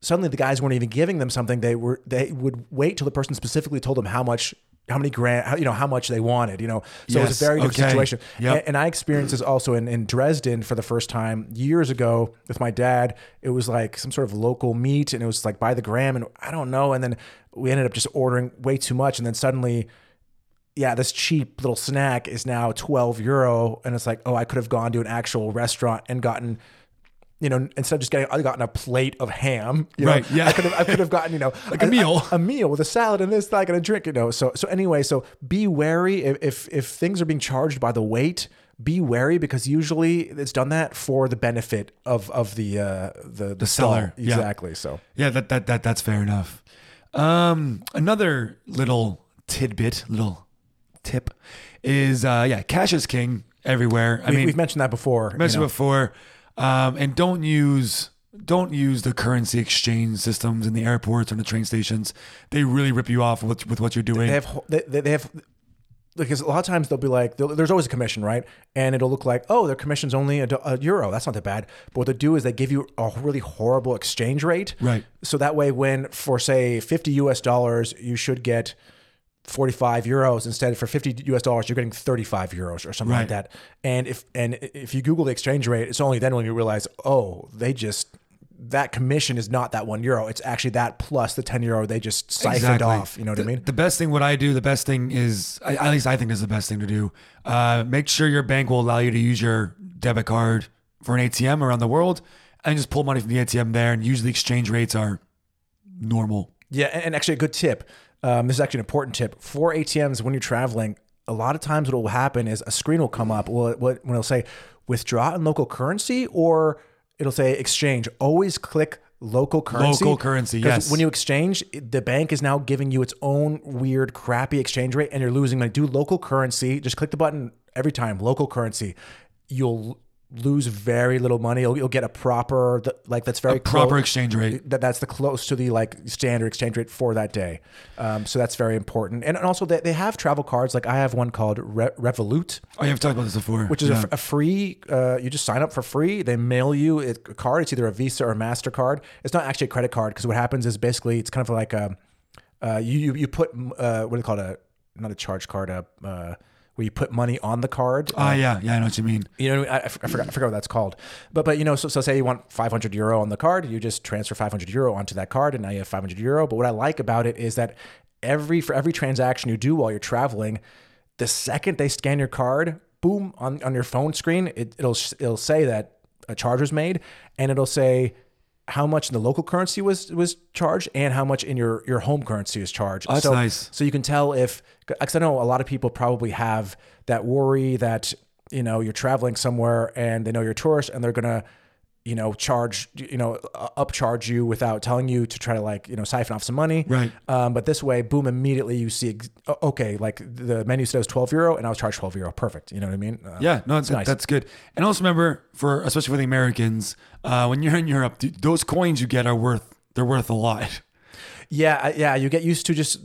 suddenly the guys weren't even giving them something. They were they would wait till the person specifically told them how much. How many grand, how, you know, how much they wanted, you know. So it was a very different okay. situation. Yep. And, and I experienced this also in, in Dresden for the first time years ago with my dad. It was like some sort of local meat and it was like by the gram and I don't know. And then we ended up just ordering way too much. And then suddenly, yeah, this cheap little snack is now 12 euro. And it's like, oh, I could have gone to an actual restaurant and gotten, you know, instead of just getting, I've gotten a plate of ham. You know? Right, yeah. I could have, I could have gotten, you know, Like a meal. a, meal with a salad and this, like, and a drink, you know. So, so anyway, so be wary if, if, if things are being charged by the weight, be wary because usually it's done that for the benefit of, of the, uh, the, the, seller, stall. yeah. Exactly. So, Yeah, that, that that that's fair enough. Um, another little tidbit, little tip, is uh, yeah, cash is king everywhere. I we, mean, we've mentioned that before. you mentioned know. before, um, and don't use don't use the currency exchange systems in the airports or the train stations. They really rip you off with with what you're doing. they have they, they they have because a lot of times they'll be like there's always a commission right and it'll look like oh their commission's only a, a euro that's not that bad but what they do is they give you a really horrible exchange rate Right. so that way when for say 50 us dollars you should get 45 euros instead for 50 US dollars you're getting 35 euros or something like that and if and if you google the exchange rate it's only then when you realize oh they just that commission is not that one euro it's actually that plus the 10 euro they just siphoned off you know what the, i mean The best thing, what I do, the best thing is, I- at least I think is the best thing to do. Uh, make sure your bank will allow you to use your debit card for an ATM around the world, and just pull money from the ATM there. And usually, exchange rates are normal. Yeah, and actually a good tip. Um, this is actually an important tip for ATMs when you're traveling. A lot of times, what will happen is a screen will come up. Will what when it'll say withdraw in local currency or it'll say exchange. Always click local currency. Local currency, yes. When you exchange, the bank is now giving you its own weird, crappy exchange rate, and you're losing money. Do local currency. Just click the button every time. Local currency. You'll lose very little money. You'll, you'll get a proper, the- like that's very Proper close- exchange rate. that that's the close to the like standard exchange rate for that day. Um, so that's very important. And, and also they, they have travel cards. Like I have one called Re- Revolut, Oh, you've talked about this before. which is Yeah. a, a free. Uh, you just sign up for free. They mail you a card. It's either a Visa or a Mastercard. It's not actually a credit card because what happens is basically it's kind of like a uh, you, you you put uh, what do they call it? A not a charge card. A uh, where you put money on the card. Ah, yeah, yeah, I know what you mean. You know, what I, mean? I, I forgot, I forgot what that's called. But but you know, so, so say you want 500 euro on the card, you just transfer 500 euro onto that card, and now you have 500 euro. But what I like about it is that every for every transaction you do while you're traveling, the second they scan your card, boom on, on your phone screen, it, it'll it'll say that a charge was made, and it'll say how much in the local currency was was charged and how much in your your home currency is charged. Oh, that's so, nice. So you can tell if because I know a lot of people probably have that worry that you know you're traveling somewhere and they know you're a tourist and they're gonna you know charge you know uh, upcharge you without telling you to try to like you know siphon off some money. Right. Um, but this way, boom, immediately you see okay, like the menu says 12 euro and I was charged 12 euro. Perfect. You know what I mean? Uh, Yeah, no, that's, nice. that's good. And also remember, for especially for the Americans, uh, when you're in Europe, those coins you get are worth they're worth a lot. Yeah, yeah. You get used to just,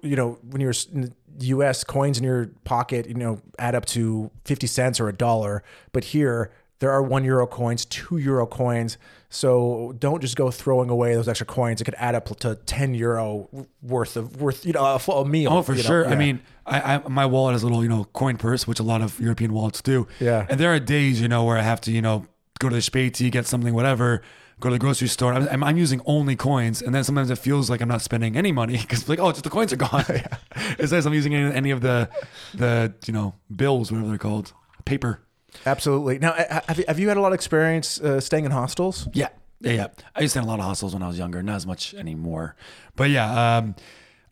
you know, when you're in the U.S., coins in your pocket, you know, add up to fifty cents or a dollar. But here, there are one euro coins, two euro coins. So don't just go throwing away those extra coins. It could add up to ten euro worth of worth, you know, a, full- meal. Oh, for know? sure. I mean, I, I my wallet has a little you know coin purse, which a lot of European wallets do. Yeah. And there are days you know where I have to you know go to the Späti, get something, whatever. Go to the grocery store. I'm, I'm, using only coins, and then sometimes it feels like I'm not spending any money because like, oh, just the coins are gone. yeah. It's nice I'm using any, any of the the you know bills, whatever they're called, paper. Absolutely. Now, have you, have you had a lot of experience uh, staying in hostels? Yeah. Yeah, yeah. I used to stay in a lot of hostels when I was younger, not as much anymore. But yeah, um,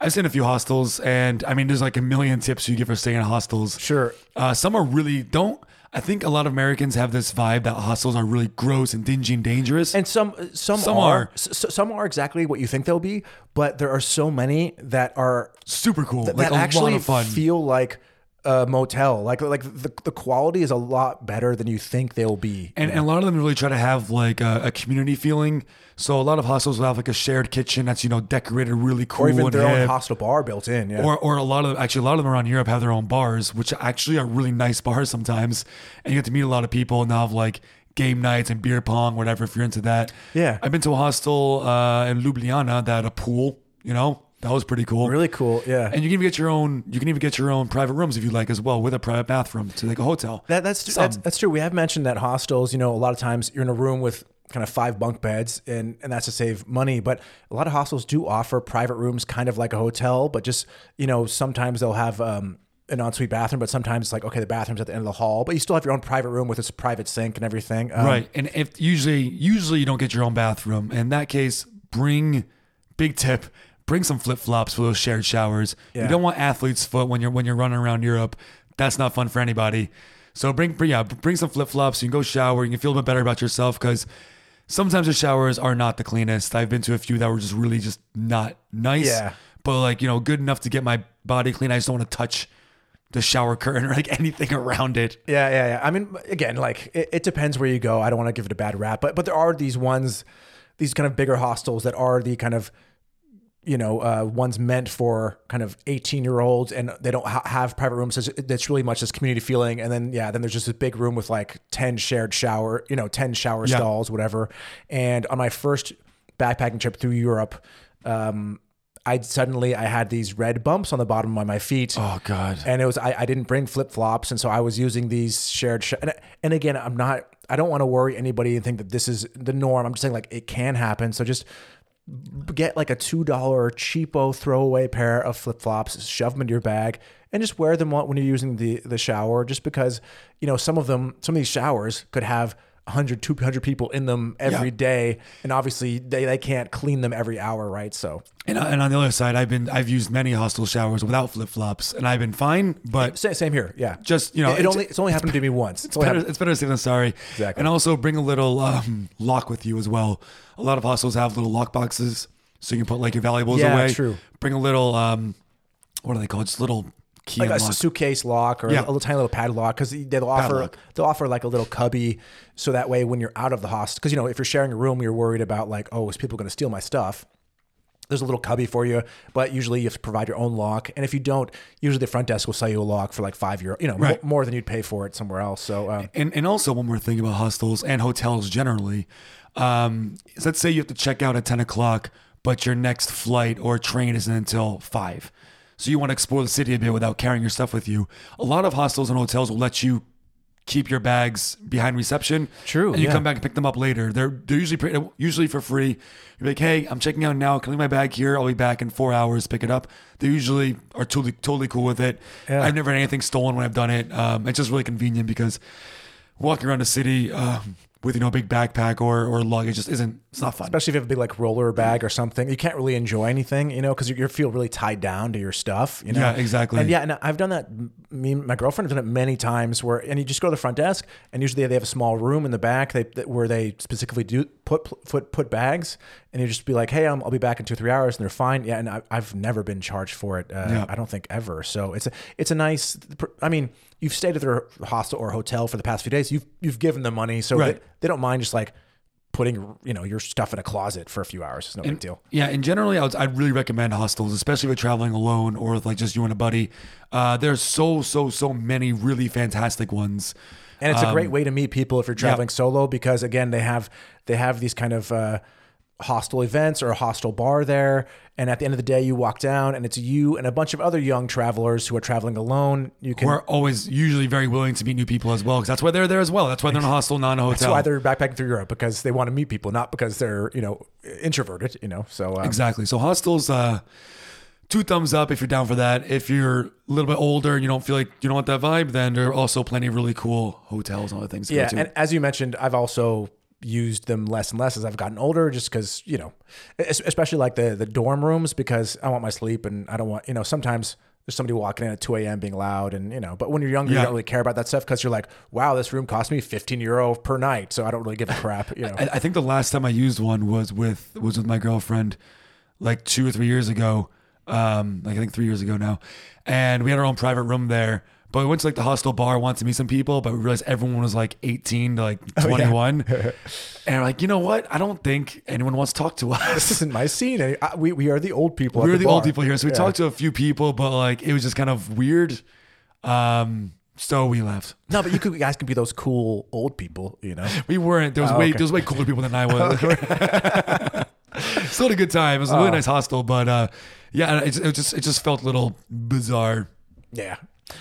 I've in a few hostels, and I mean, there's like a million tips you get for staying in hostels. Sure. Uh, some are really don't. I think a lot of Americans have this vibe that hostels are really gross and dingy and dangerous. And some some, Some are, are. s- some are exactly what you think they'll be, but there are so many that are super cool, that like a actually lot of fun. feel like a motel. Like like the, the quality is a lot better than you think they'll be. and, and a lot of them really try to have like a, a community feeling. So a lot of hostels will have like a shared kitchen that's you know decorated really cool or even and their own hip. hostel bar built in. Yeah. Or, or a lot of actually a lot of them around Europe have their own bars, which actually are really nice bars sometimes, and you get to meet a lot of people and they'll have like game nights and beer pong, whatever if you're into that. Yeah. I've been to a hostel uh, in Ljubljana that had a pool. You know, that was pretty cool. really cool. Yeah. And you can even get your own. You can even get your own private rooms if you like as well, with a private bathroom to like a hotel. That, that's, Some. that's that's true. We have mentioned that hostels, you know, a lot of times you're in a room with kind of five bunk beds and and that's to save money, but a lot of hostels do offer private rooms kind of like a hotel, but just, you know, sometimes they'll have um an ensuite bathroom, but sometimes it's like okay, the bathroom's at the end of the hall, but you still have your own private room with its private sink and everything. Um, Right. And if usually usually you don't get your own bathroom. In that case, bring big tip, bring some flip flops for those shared showers. Yeah. You don't want athlete's foot when you're when you're running around Europe. That's not fun for anybody. So bring, bring yeah, bring some flip flops. You can go shower. You can feel a bit better about yourself because sometimes the showers are not the cleanest. I've been to a few that were just really just not nice. Yeah. But like, you know, good enough to get my body clean. I just don't want to touch the shower curtain or like anything around it. Yeah, yeah, yeah. I mean, again, like it, it depends where you go. I don't want to give it a bad rap, but but there are these ones, these kind of bigger hostels that are the kind of, you know, uh, ones meant for kind of eighteen year olds, and they don't ha- have private rooms. So That's really much this community feeling. And then yeah, then there's just a big room with like ten shared shower, you know, ten shower Yeah. stalls, whatever. And on my first backpacking trip through Europe. Um, I suddenly I had these red bumps on the bottom of my feet Oh God. and it was I, I didn't bring flip flops, and so I was using these shared. Sh- and, and again, I'm not. I don't want to worry anybody and think that this is the norm. I'm just saying like it can happen. So just get like a two dollar cheapo throwaway pair of flip flops, shove them into your bag, and just wear them when you're using the the shower. Just because you know some of them, some of these showers could have. 100 200 people in them every Yeah. day and obviously they, they can't clean them every hour right so And, uh, and on the other side, I've been I've used many hostel showers without flip flops, and I've been fine. But same, here yeah just you know, it, it only it's only happened to me once it's only better, it's better safe than sorry. Exactly. And also bring a little um, lock with you as well. A lot of hostels have little lock boxes, so you can put like your valuables Yeah, away. true. Bring a little um, what are they called? Just little key like a suitcase lock or Yeah. a little tiny little padlock because they'll offer Padlock. they'll offer like a little cubby so that way when you're out of the hostel because you know if you're sharing a room you're worried about like oh is people going to steal my stuff there's a little cubby for you but usually you have to provide your own lock and if you don't usually the front desk will sell you a lock for like five euro you know Right. more than you'd pay for it somewhere else so um, And and also one more thing about hostels and hotels generally. Um, let's say you have to check out at ten o'clock, but your next flight or train isn't until five. So you want to explore the city a bit without carrying your stuff with you. A lot of hostels and hotels will let you keep your bags behind reception. True, And you yeah. come back and pick them up later. They're they're usually pretty, usually for free. You're like, hey, I'm checking out now. Can I leave my bag here? I'll be back in four hours. Pick it up. They usually are totally totally cool with it. Yeah. I've never had anything stolen when I've done it. Um, it's just really convenient because walking around the city um, with you know a big backpack or or luggage just isn't it's not fun. especially if you have a big like roller bag or something. You can't really enjoy anything, you know, because you, you feel really tied down to your stuff. You know? Yeah, exactly. And yeah, and I've done that. Me, my girlfriend has done it many times. Where and you just go to the front desk, and usually they have a small room in the back they, where they specifically do put put put bags, and you just be like, hey, um, I'll be back in two or three hours, and they're fine. Yeah, and I, I've never been charged for it. Uh, Yeah. I don't think ever. So it's a it's a nice. I mean, you've stayed at their hostel or hotel for the past few days. You've you've given them money, so Right. they, they don't mind just like putting you know your stuff in a closet for a few hours. It's no big deal. Yeah, and generally, I would, I'd really recommend hostels, especially if you're traveling alone or with like just you and a buddy. Uh, there's so so so many really fantastic ones. And it's a Um, great way to meet people if you're traveling solo because again they have they have these kind of uh, hostel events or a hostel bar there. And at the end of the day, you walk down and it's you and a bunch of other young travelers who are traveling alone. You can. We're always usually very willing to meet new people as well because that's why they're there as well. That's why they're in a hostel, not in a hotel. that's why they're backpacking through Europe because they want to meet people, not because they're you know introverted. You know, so um, Exactly. So hostels, uh, two thumbs up if you're down for that. If you're a little bit older and you don't feel like you don't want that vibe, then there are also plenty of really cool hotels and other things Yeah, and as you mentioned, I've also used them less and less as I've gotten older, just because you know, especially like the the dorm rooms, because I want my sleep and I don't want you know sometimes. There's somebody walking in at 2 a.m. being loud, and you know. But when you're younger, you don't really care about that stuff because you're like, "Wow, this room cost me 15 euro per night," so I don't really give a crap, you know. I, I think the last time I used one was with was with my girlfriend, like two or three years ago. Um, like I think three years ago now, and we had our own private room there. But we went to like the hostel bar, wanted to meet some people, but we realized everyone was like 18 to like Oh, 21. and we're like, you know what? I don't think anyone wants to talk to us. this isn't my scene. I- I- we we are the old people. at we were the old bar. people here. So we Yeah. talked to a few people, but like it was just kind of weird. Um, so we left. No, but you could you guys could be those cool old people, you know. We weren't. There was Oh, way okay. there was way cooler people than I was. Still had a good time. It was a really Oh. nice hostel, but uh, yeah, it, it just it just felt a little bizarre. Yeah.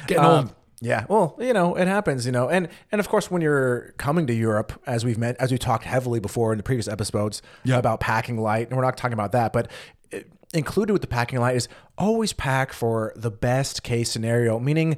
Getting Um, old. Yeah, well, you know, it happens, you know, and and of course, when you're coming to Europe, as we've met, as we talked heavily before in the previous episodes Yeah. about packing light, and we're not talking about that, but uh, included with the packing light is always pack for the best case scenario, meaning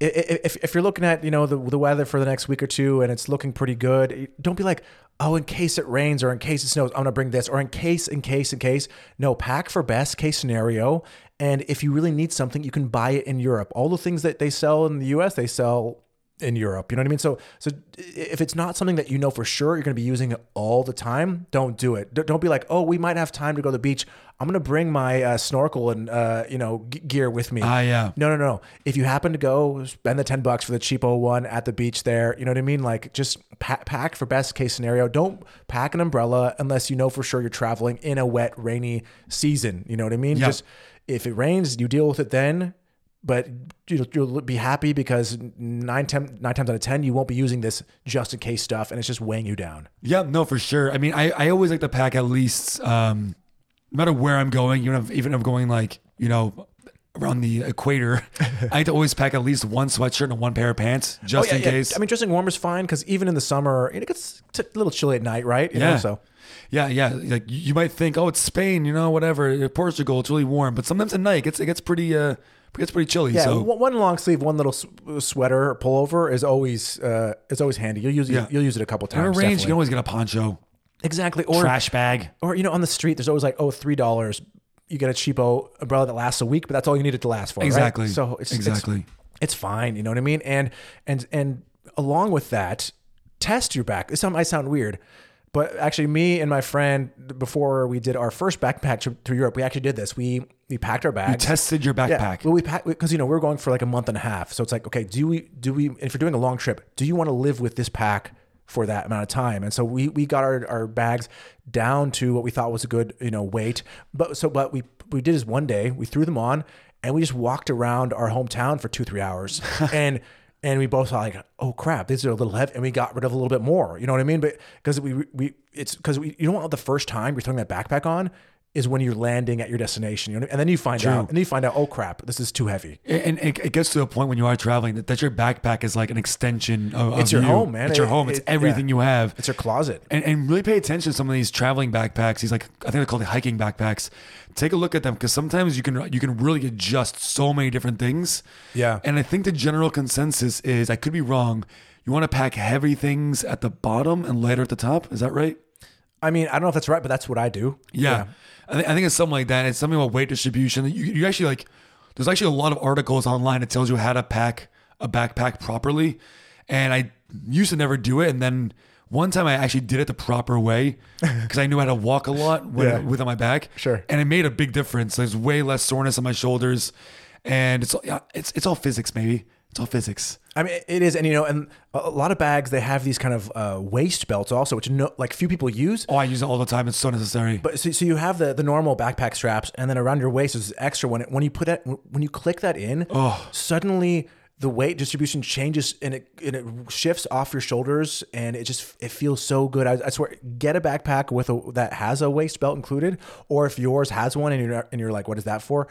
if, if you're looking at you know the, the weather for the next week or two and it's looking pretty good don't be like oh in case it rains or in case it snows i'm gonna bring this or in case in case in case. No pack for best case scenario and if you really need something you can buy it in europe. All the things that they sell in the us they sell in Europe. You know what I mean? So, so if it's not something that you know for sure you're going to be using it all the time, don't do it. Don't be like, oh, we might have time to go to the beach. I'm going to bring my uh, snorkel and uh, you know g- gear with me. Ah, yeah. No, no, no. If you happen to go, spend the ten bucks for the cheapo one at the beach there. You know what I mean? Like just pa- pack for best case scenario. Don't pack an umbrella unless you know for sure you're traveling in a wet, rainy season. You know what I mean? Yeah. Just if it rains, you deal with it then. But you'll, you'll be happy because nine, ten, nine times out of ten, you won't be using this just in case stuff, and it's just weighing you down. Yeah, no, for sure. I mean, I, I always like to pack at least, um, no matter where I'm going, even if, even if I'm going like, you know, around the equator, I like to always pack at least one sweatshirt and one pair of pants just Oh, yeah, in yeah. case. I mean, dressing warm is fine because even in the summer, it gets a little chilly at night, right? You Yeah. Know, so yeah, yeah. Like you you might think, oh, it's Spain, you know, whatever, Portugal, it's really warm, but sometimes at night it gets it gets pretty uh it gets pretty chilly. Yeah, so one long sleeve, one little sweater or pullover is always uh, is always handy. You'll use it. Yeah. You'll use it a couple times. in a range, you can always get a poncho, exactly. Or trash bag. or you know, on the street, there's always like, oh, three dollars. You get a cheapo umbrella that lasts a week, but that's all you need it to last for. right? Exactly. So it's it's- exactly. it's fine. You know what I mean? And and and along with that, test your back. This might sound weird, but actually, me and my friend before we did our first backpack trip through Europe, we actually did this. We we packed our bags. you tested your Yeah, backpack. well, we pack because you know we are going for like a month and a half, so it's like okay, do we do we if you're doing a long trip, do you want to live with this pack for that amount of time? And so we we got our, our bags down to what we thought was a good you know weight, but so but we we did is one day we threw them on and we just walked around our hometown for two three hours and. And we both thought like, oh crap, these are a little heavy, and we got rid of a little bit more. You know what I mean? But because we we it's because we you don't want the first time you're throwing that backpack on, is when you're landing at your destination. You know? And then you find out, and then you find out, oh crap, this is too heavy. And it, it gets to a point when you are traveling that, that your backpack is like an extension of, It's of your you. home, man. It's your It- home. It's everything yeah. you have. It's your closet. and, and really pay attention to some of these traveling backpacks. These like I think they're called the hiking backpacks. Take a look at them because sometimes you can you can really adjust so many different things. Yeah. And I think the general consensus is I could be wrong. You want to pack heavy things at the bottom and lighter at the top. Is that right? I mean, I don't know if that's right, but that's what I do. Yeah. I, think I think it's something like that. It's something about weight distribution. You, you actually like, there's actually a lot of articles online that tells you how to pack a backpack properly. And I used to never do it. And then one time I actually did it the proper way because I knew how to walk a lot with, Yeah. with on my back. Sure. And it made a big difference. There's way less soreness on my shoulders. And it's, yeah, it's, it's all physics, maybe. It's all physics. I mean, it is, and you know, and a lot of bags they have these kind of uh, waist belts also, which no, like few people use. Oh, I use it all the time. It's so necessary. But so, so you have the, the normal backpack straps, and then around your waist is extra. When it, when you put that when you click that in, Oh. suddenly the weight distribution changes and it and it shifts off your shoulders, and it just it feels so good. I, I swear, get a backpack with a that has a waist belt included, or if yours has one and you're and you're like, what is that for?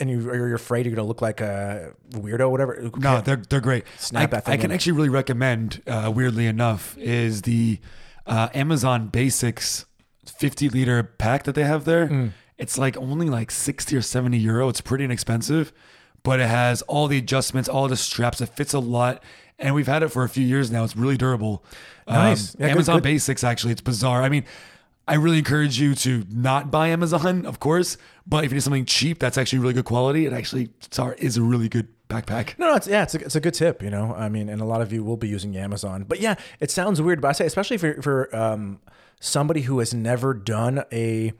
And you or you're afraid you're gonna look like a weirdo, whatever. No, they're they're great. Snap I, I can actually really recommend. Uh, weirdly enough, is the uh, Amazon Basics 50 liter pack that they have there. Mm. It's like only like 60 or 70 euro. It's pretty inexpensive, but it has all the adjustments, all the straps. It fits a lot. And we've had it for a few years now. It's really durable. Nice. Um, Yeah, good- Amazon good. Basics, actually, it's bizarre. I mean, I really encourage you to not buy Amazon, of course, but if you need something cheap that's actually really good quality, it actually is a really good backpack. No, no, it's, yeah, it's a, it's a good tip, you know. I mean, and a lot of you will be using Amazon, but yeah, it sounds weird. But I say, especially for for um, somebody who has never done a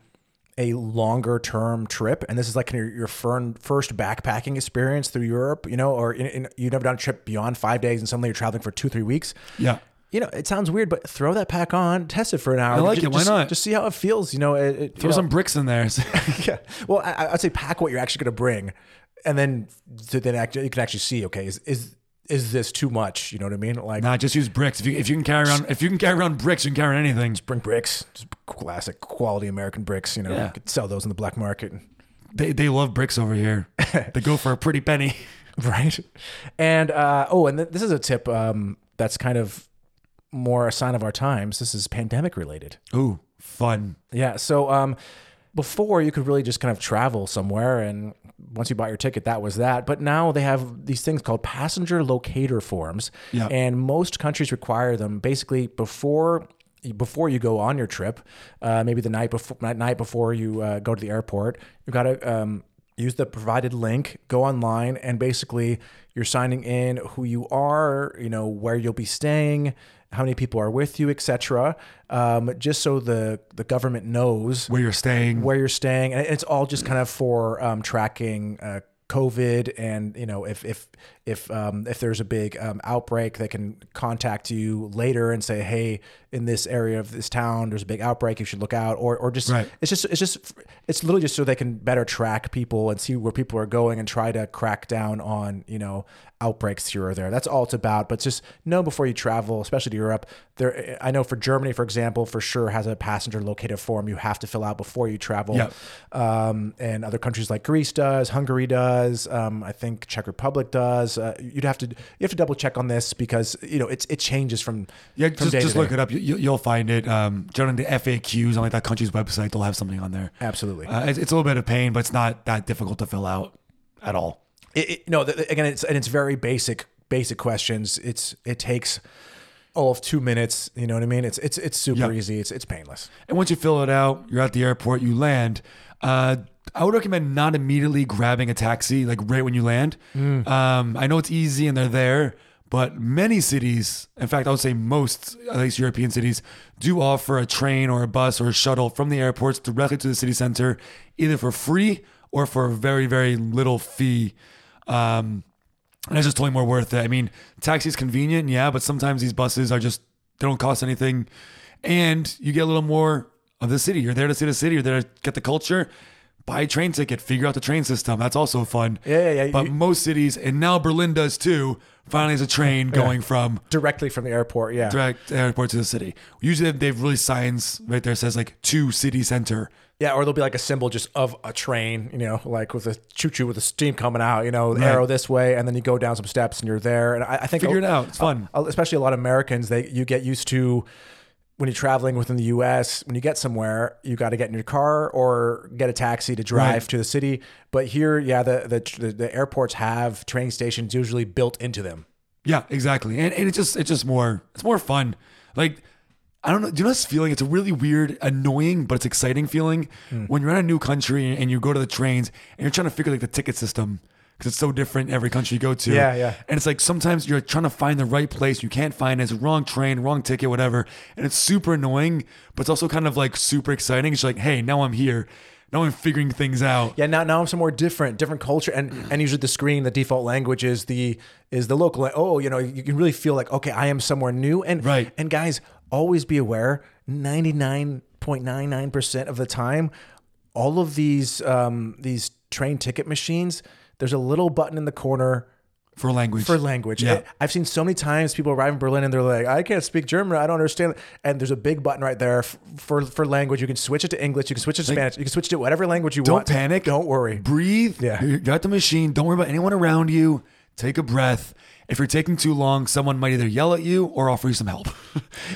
a longer term trip, and this is like your your first backpacking experience through Europe, you know, or in, in, you've never done a trip beyond five days, and suddenly you're traveling for two three weeks. Yeah. You know, it sounds weird, but throw that pack on, test it for an hour. I like Ju- it. Why just, not? Just see how it feels. You know, it, it, Throw you know, some bricks in there. yeah. Well, I, I'd say pack what you're actually going to bring, and then to then act, you can actually see. Okay, is is is this too much? You know what I mean? Like Nah, just use bricks. If you if you can carry around if you can carry around bricks, you can carry around anything. Just bring bricks, just classic quality American bricks. You know, Yeah. you could sell those in the black market, They they love bricks over here. they go for a pretty penny. right? And uh, oh, and th- this is a tip um, that's kind of more a sign of our times. This is pandemic related. Ooh, fun. Yeah. So um, before you could really just kind of travel somewhere, and once you bought your ticket, that was that. But now they have these things called passenger locator forms, Yeah. and most countries require them basically before. Before you go on your trip, uh, maybe the night before night before you uh, go to the airport, you've got to um, use the provided link, go online, and basically you're signing in who you are, you know where you'll be staying, how many people are with you, etc. Um, just so the the government knows Where you're staying. where you're staying, and it's all just kind of for um, tracking uh, COVID, and you know if if if um, if there's a big um, outbreak, they can contact you later and say, hey, in this area of this town, there's a big outbreak, you should look out, or or just Right. it's just it's just it's literally just so they can better track people and see where people are going and try to crack down on you know outbreaks here or there. That's all it's about. But just know before you travel, especially to Europe. There, I know for Germany, for example, for sure has a passenger locator form you have to fill out before you travel. Yep. Um, and other countries like Greece does, Hungary does, um, I think Czech Republic does. Uh, you'd have to you have to double check on this because you know it's it changes from yeah, from just, day to look day. it up. You, you'll find it. Um, generally, the FAQs on like that country's website, they'll have something on there. Absolutely. Uh, it's, it's a little bit of pain, but it's not that difficult to fill out at all. It, it, no, th- again, it's and it's very basic, basic questions. It's it takes all of two minutes. You know what I mean? It's it's it's super Yeah. easy. It's it's painless. And once you fill it out, you're at the airport, you land. Uh, I would recommend not immediately grabbing a taxi like right when you land. Um, I know it's easy and they're there, but many cities, in fact, I would say most, at least European cities, do offer a train or a bus or a shuttle from the airports directly to the city center, either for free or for a very, very little fee. Um, and it's just totally more worth it. I mean, taxi's convenient, yeah, but sometimes these buses are just they don't cost anything, and you get a little more of the city. You're there to see the city. You're there to get the culture. Buy a train ticket. Figure out the train system. That's also fun. Yeah, yeah, yeah. But You- most cities, and now Berlin does too. Finally, has a train going from Directly from the airport. Yeah. direct airport to the city. Usually, they've really signs right there says like to city center. Yeah, or there'll be like a symbol just of a train, you know, like with a choo choo with a steam coming out, you know, arrow this way, and then you go down some steps and you're there. And I, I think Figure it out. It's fun. uh, especially a lot of Americans, they you get used to when you're traveling within the U.S. When you get somewhere, you got to get in your car or get a taxi to drive Right. to the city. But here, yeah, the, the the airports have train stations usually built into them. Yeah, exactly. And, and it's just it's just more it's more fun. Like I don't know. Do you know this feeling? It's a really weird, annoying, but it's exciting feeling Hmm. when you're in a new country and you go to the trains and you're trying to figure like the ticket system because it's so different in every country you go to. Yeah, yeah. And it's like sometimes you're trying to find the right place, you can't find it. It's wrong train, wrong ticket, whatever. And it's super annoying, but it's also kind of like super exciting. It's like, hey, now I'm here. Now I'm figuring things out. Yeah, now now I'm somewhere different, different culture, and and usually the screen, the default language is the is the local. Oh, you know, you can really feel like okay, I am somewhere new, and Right. And guys, always be aware, ninety nine point nine nine percent of the time, all of these um, these train ticket machines, there's a little button in the corner For language. for language. Yeah. I've seen so many times people arrive in Berlin and they're like, I can't speak German. I don't understand. And there's a big button right there for for language. You can switch it to English. You can switch it to Spanish. You can switch it to whatever language you want. Don't panic. Don't worry. breathe. Yeah. You got the machine. Don't worry about anyone around you. Take a breath. If you're taking too long, someone might either yell at you or offer you some help.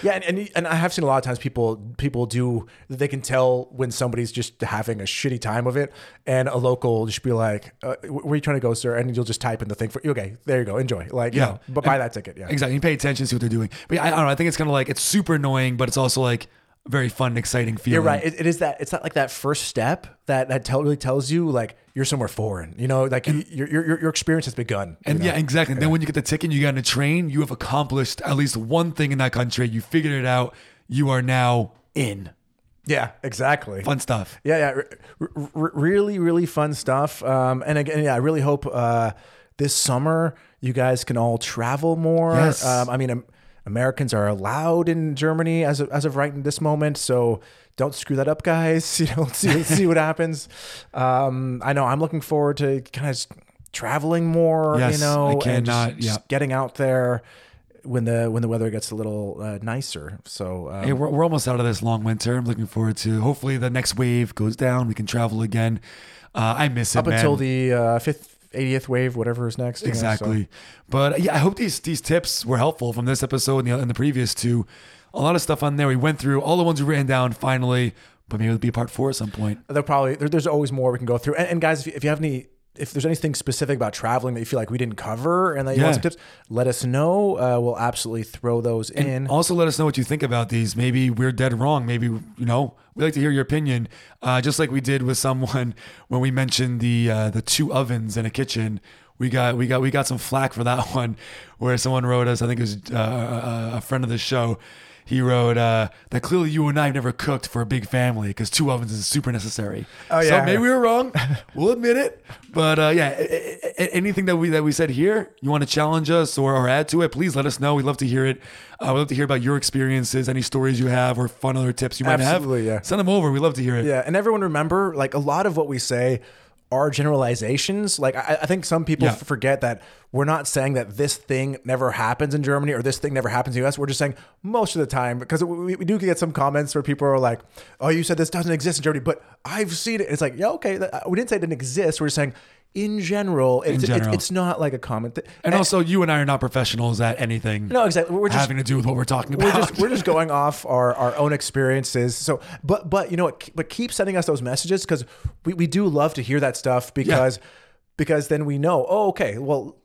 Yeah, and, and and I have seen a lot of times people people do they can tell when somebody's just having a shitty time of it, and a local will just be like, uh, "Where are you trying to go, sir?" And you'll just type in the thing for okay, there you go, enjoy, like you Yeah. know, but buy that ticket, yeah. exactly. You pay attention, see what they're doing. But yeah, I, I don't know. I think it's kind of like it's super annoying, but it's also like very fun, exciting feeling. You're right. It, it is that. It's not like that first step that that tell, really tells you like you're somewhere foreign. You know, like you, your, your your experience has begun. you And know? yeah, exactly. And then when you get the ticket, and you get on a train, you have accomplished at least one thing in that country. You figured it out. You are now in. yeah, exactly. Fun stuff. Yeah, yeah, r- r- r- really, really fun stuff. Um, and again, yeah, I really hope uh, this summer you guys can all travel more. Yes. Um, I mean, um, Americans are allowed in Germany as of, as of right in this moment, so don't screw that up, guys. You know, see, see what happens. Um, I know I'm looking forward to kind of traveling more. Yes, you know, I and cannot- just, just yeah. getting out there when the when the weather gets a little uh, nicer. So um, Hey, we're, we're almost out of this long winter. I'm looking forward to hopefully the next wave goes down. We can travel again. Uh, I miss it, up man. until the uh, fifth, 80th wave, whatever is next. you know, so- Exactly. But yeah, I hope these these tips were helpful from this episode and the, and the previous two. A lot of stuff on there. We went through all the ones we ran down finally, but maybe it'll be part four at some point. There'll probably there, there's always more we can go through. And, and guys, if you, if you have any, if there's anything specific about traveling that you feel like we didn't cover and that you Yeah. want some tips, let us know. Uh, we'll absolutely throw those in. Also, let us know what you think about these. Maybe we're dead wrong. Maybe you know we like to hear your opinion, uh, just like we did with someone when we mentioned the uh, the two ovens in a kitchen. We got we got we got some flack for that one, where someone wrote us. I think it was uh, a friend of the show. He wrote uh, that clearly you and I have never cooked for a big family because two ovens is super necessary. Oh, yeah. so maybe we were wrong. we'll admit it. But uh, yeah, anything that we that we said here, you want to challenge us or, or add to it, please let us know. We'd love to hear it. Uh, we'd love to hear about your experiences, any stories you have, or fun other tips you might Absolutely, have. yeah. Send them over. We'd love to hear it. Yeah, and everyone remember, like a lot of what we say are generalizations. Like I, I think some people Yeah. f- forget that we're not saying that this thing never happens in Germany or this thing never happens in the US. We're just saying most of the time because we, we do get some comments where people are like, "Oh, you said this doesn't exist in Germany, but I've seen it." It's like, yeah, okay, uh, we didn't say it didn't exist. We're just saying. In general, it's, general. It's, it's not like a comment. Th- And also, you and I are not professionals at anything no, exactly. We're just having to do with what we're talking we're about. just we're just going off our, our own experiences. So, but but you know what? But keep sending us those messages because we, we do love to hear that stuff because because then we know. Oh, okay. Well,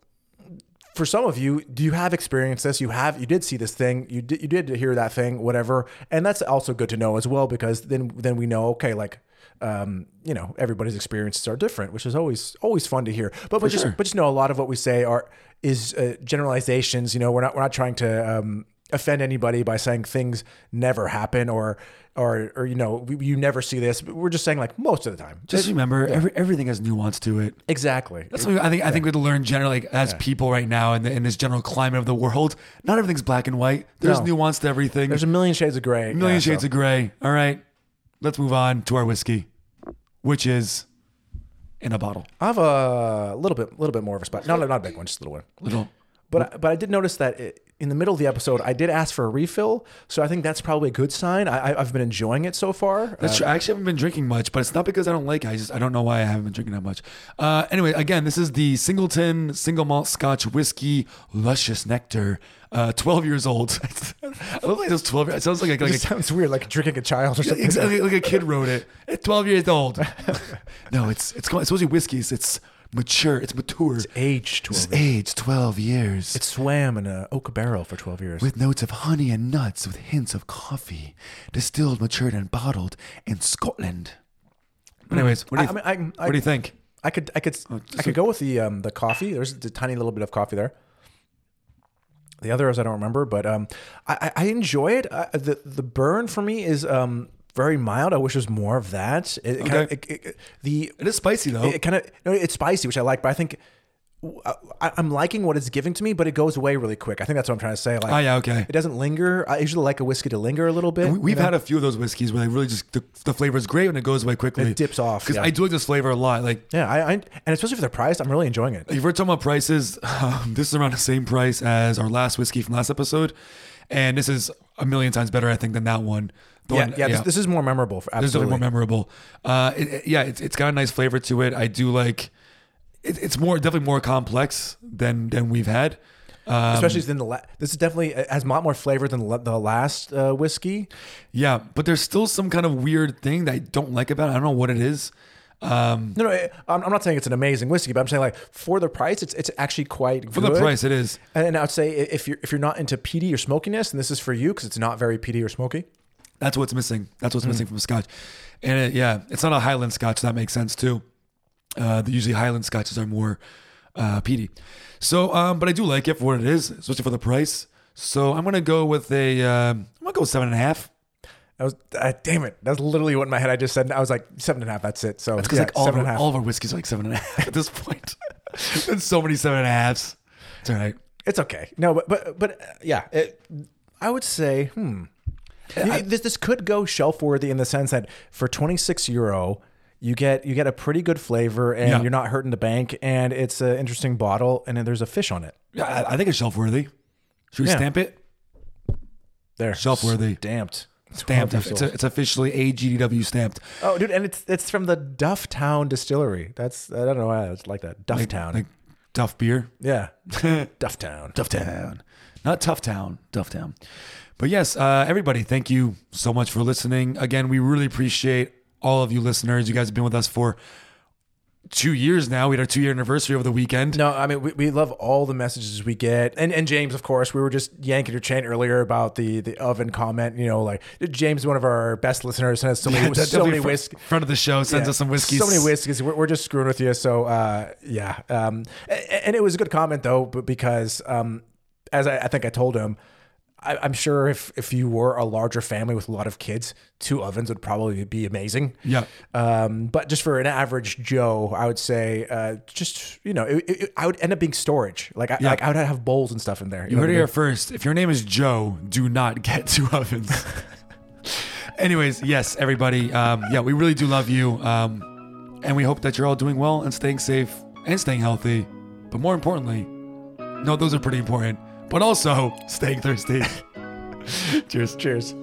for some of you, do you have experienced this? You have you did see this thing. You did you did hear that thing, whatever. And that's also good to know as well because then then we know. Okay, like. Um, you know, everybody's experiences are different, which is always always fun to hear. But but just sure. but just know a lot of what we say are is uh, generalizations. You know, we're not we're not trying to um, offend anybody by saying things never happen or or or you know we, you never see this. We're just saying like most of the time. just remember, every, everything has nuance to it. exactly. That's what I think. I think we have to learn generally like, as people right now in, the, in this general climate of the world. Not everything's black and white. There's No. nuance to everything. There's a million shades of gray. A million shades of gray. All right, let's move on to our whiskey, which is in a bottle. I have a little bit, little bit more of a spot. No, no, not a big one, just a little one. Little. But I, but I did notice that it, in the middle of the episode, I did ask for a refill, so I think that's probably a good sign. I, I- I've been enjoying it so far. That's Uh, true. I actually haven't been drinking much, but it's not because I don't like it. I just I don't know why I haven't been drinking that much. Uh, anyway, again, this is the Singleton Single Malt Scotch Whiskey Luscious Nectar. Uh, 12 years old. I think it's 12. It sounds like a, it like a sounds weird, like drinking a child or something. exactly like a kid wrote it. At 12 years old. no, it's it's it's supposed to be whiskeys. It's mature. It's mature. It's, Aged 12 years. aged 12 years. It swam in a oak barrel for 12 years. with notes of honey and nuts with hints of coffee, distilled, matured, and bottled in Scotland. Anyways, what do you, I, I mean, I, I, what do you think? I could, I could, Oh, I could go with the um, the coffee. There's a tiny little bit of coffee there. The others I don't remember, but um, I, I I enjoy it. I, the the burn for me is um very mild. I wish there was more of that. It, it kinda, Okay. it, it, the It is spicy though. it, kind of no, it's spicy, which I like, but I think I, I'm liking what it's giving to me, but it goes away really quick. I think that's what I'm trying to say. Like, oh yeah, okay. it doesn't linger. I usually like a whiskey to linger a little bit. We, you know? had a few of those whiskeys where they really just the, the flavor is great and it goes away quickly. It dips off, Because yeah. I do like this flavor a lot. Like yeah, I, I and especially for the price, I'm really enjoying it. if we're talking about prices, um, this is around the same price as our last whiskey from last episode, and this is a million times better, I think, than that one. Yeah, one- yeah, This, this is more memorable. For, This is definitely absolutely. more memorable. Uh, it, it- yeah, it's, it's got a nice flavor to it. I do like. It, it's more definitely more complex than than we've had. Um, especially than the la- this is definitely has a lot more flavor than the, the last uh, whiskey. yeah, but there's still some kind of weird thing that I don't like about it. I don't know what it is. Um, No, no, I'm, I'm not saying it's an amazing whiskey, but I'm saying like for the price, it's it's actually quite for good. the price, it is. And I would say if you're if you're not into peaty or smokiness, and this is for you because it's not very peaty or smoky. That's what's missing. That's what's missing from Scotch. And it, yeah, it's not a Highland Scotch. That makes sense too. Uh, usually Highland Scotches are more uh, peaty. So, um, but I do like it for what it is, especially for the price. So I'm gonna go with a. Um, I'm gonna go with seven and a half. That was uh, damn it. That's literally what in my head I just said. I was like seven and a half. That's it. So It's because yeah, like all, seven of and a our, half. all of our whiskeys are like seven and a half at this point. There's so many seven and a halves. It's all right. It's okay. No, but but but uh, yeah, it, I would say hmm. I- this this could go shelf worthy in the sense that for 26 euro you get you get a pretty good flavor and Yeah. you're not hurting the bank and it's an interesting bottle and then there's a fish on it. Yeah, I, I think it's shelf worthy. Should we Yeah. stamp it? There, Shelf worthy. stamped. Stamped. It's, a, it's officially AGDW stamped. oh, dude, and it's it's from the Dufftown Distillery. That's I don't know why it's like that. Dufftown. Like Duff beer. yeah, Dufftown. Dufftown. Not Tough Town, Dufftown. But yes, uh, everybody, thank you so much for listening. Again, we really appreciate all of you listeners. You guys have been with us for two years now. We had our two year anniversary over the weekend. No, I mean we, we love all the messages we get, and and James, of course, we were just yanking your chain earlier about the the oven comment. You know, like James, one of our best listeners, has so many Yeah, so many fr- whisky. Friend of the show sends Yeah, us some whiskeys. So many whiskeys. We're, we're just screwing with you. So uh, yeah, um, a- and, it was a good comment though, but because um, as I, I think I told him. I, I'm sure if, if you were a larger family with a lot of kids, two ovens would probably be amazing. Yeah. Um, but just for an average Joe, I would say, uh, just you know, it, it, I would end up being storage. Like I, Yeah. like I would have bowls and stuff in there. You know heard it here first. If your name is Joe, do not get two ovens. Anyways, yes, everybody. Um, yeah, we really do love you. Um, and we hope that you're all doing well and staying safe and staying healthy. But more importantly, no, those are pretty important. But also staying thirsty. Cheers. Cheers.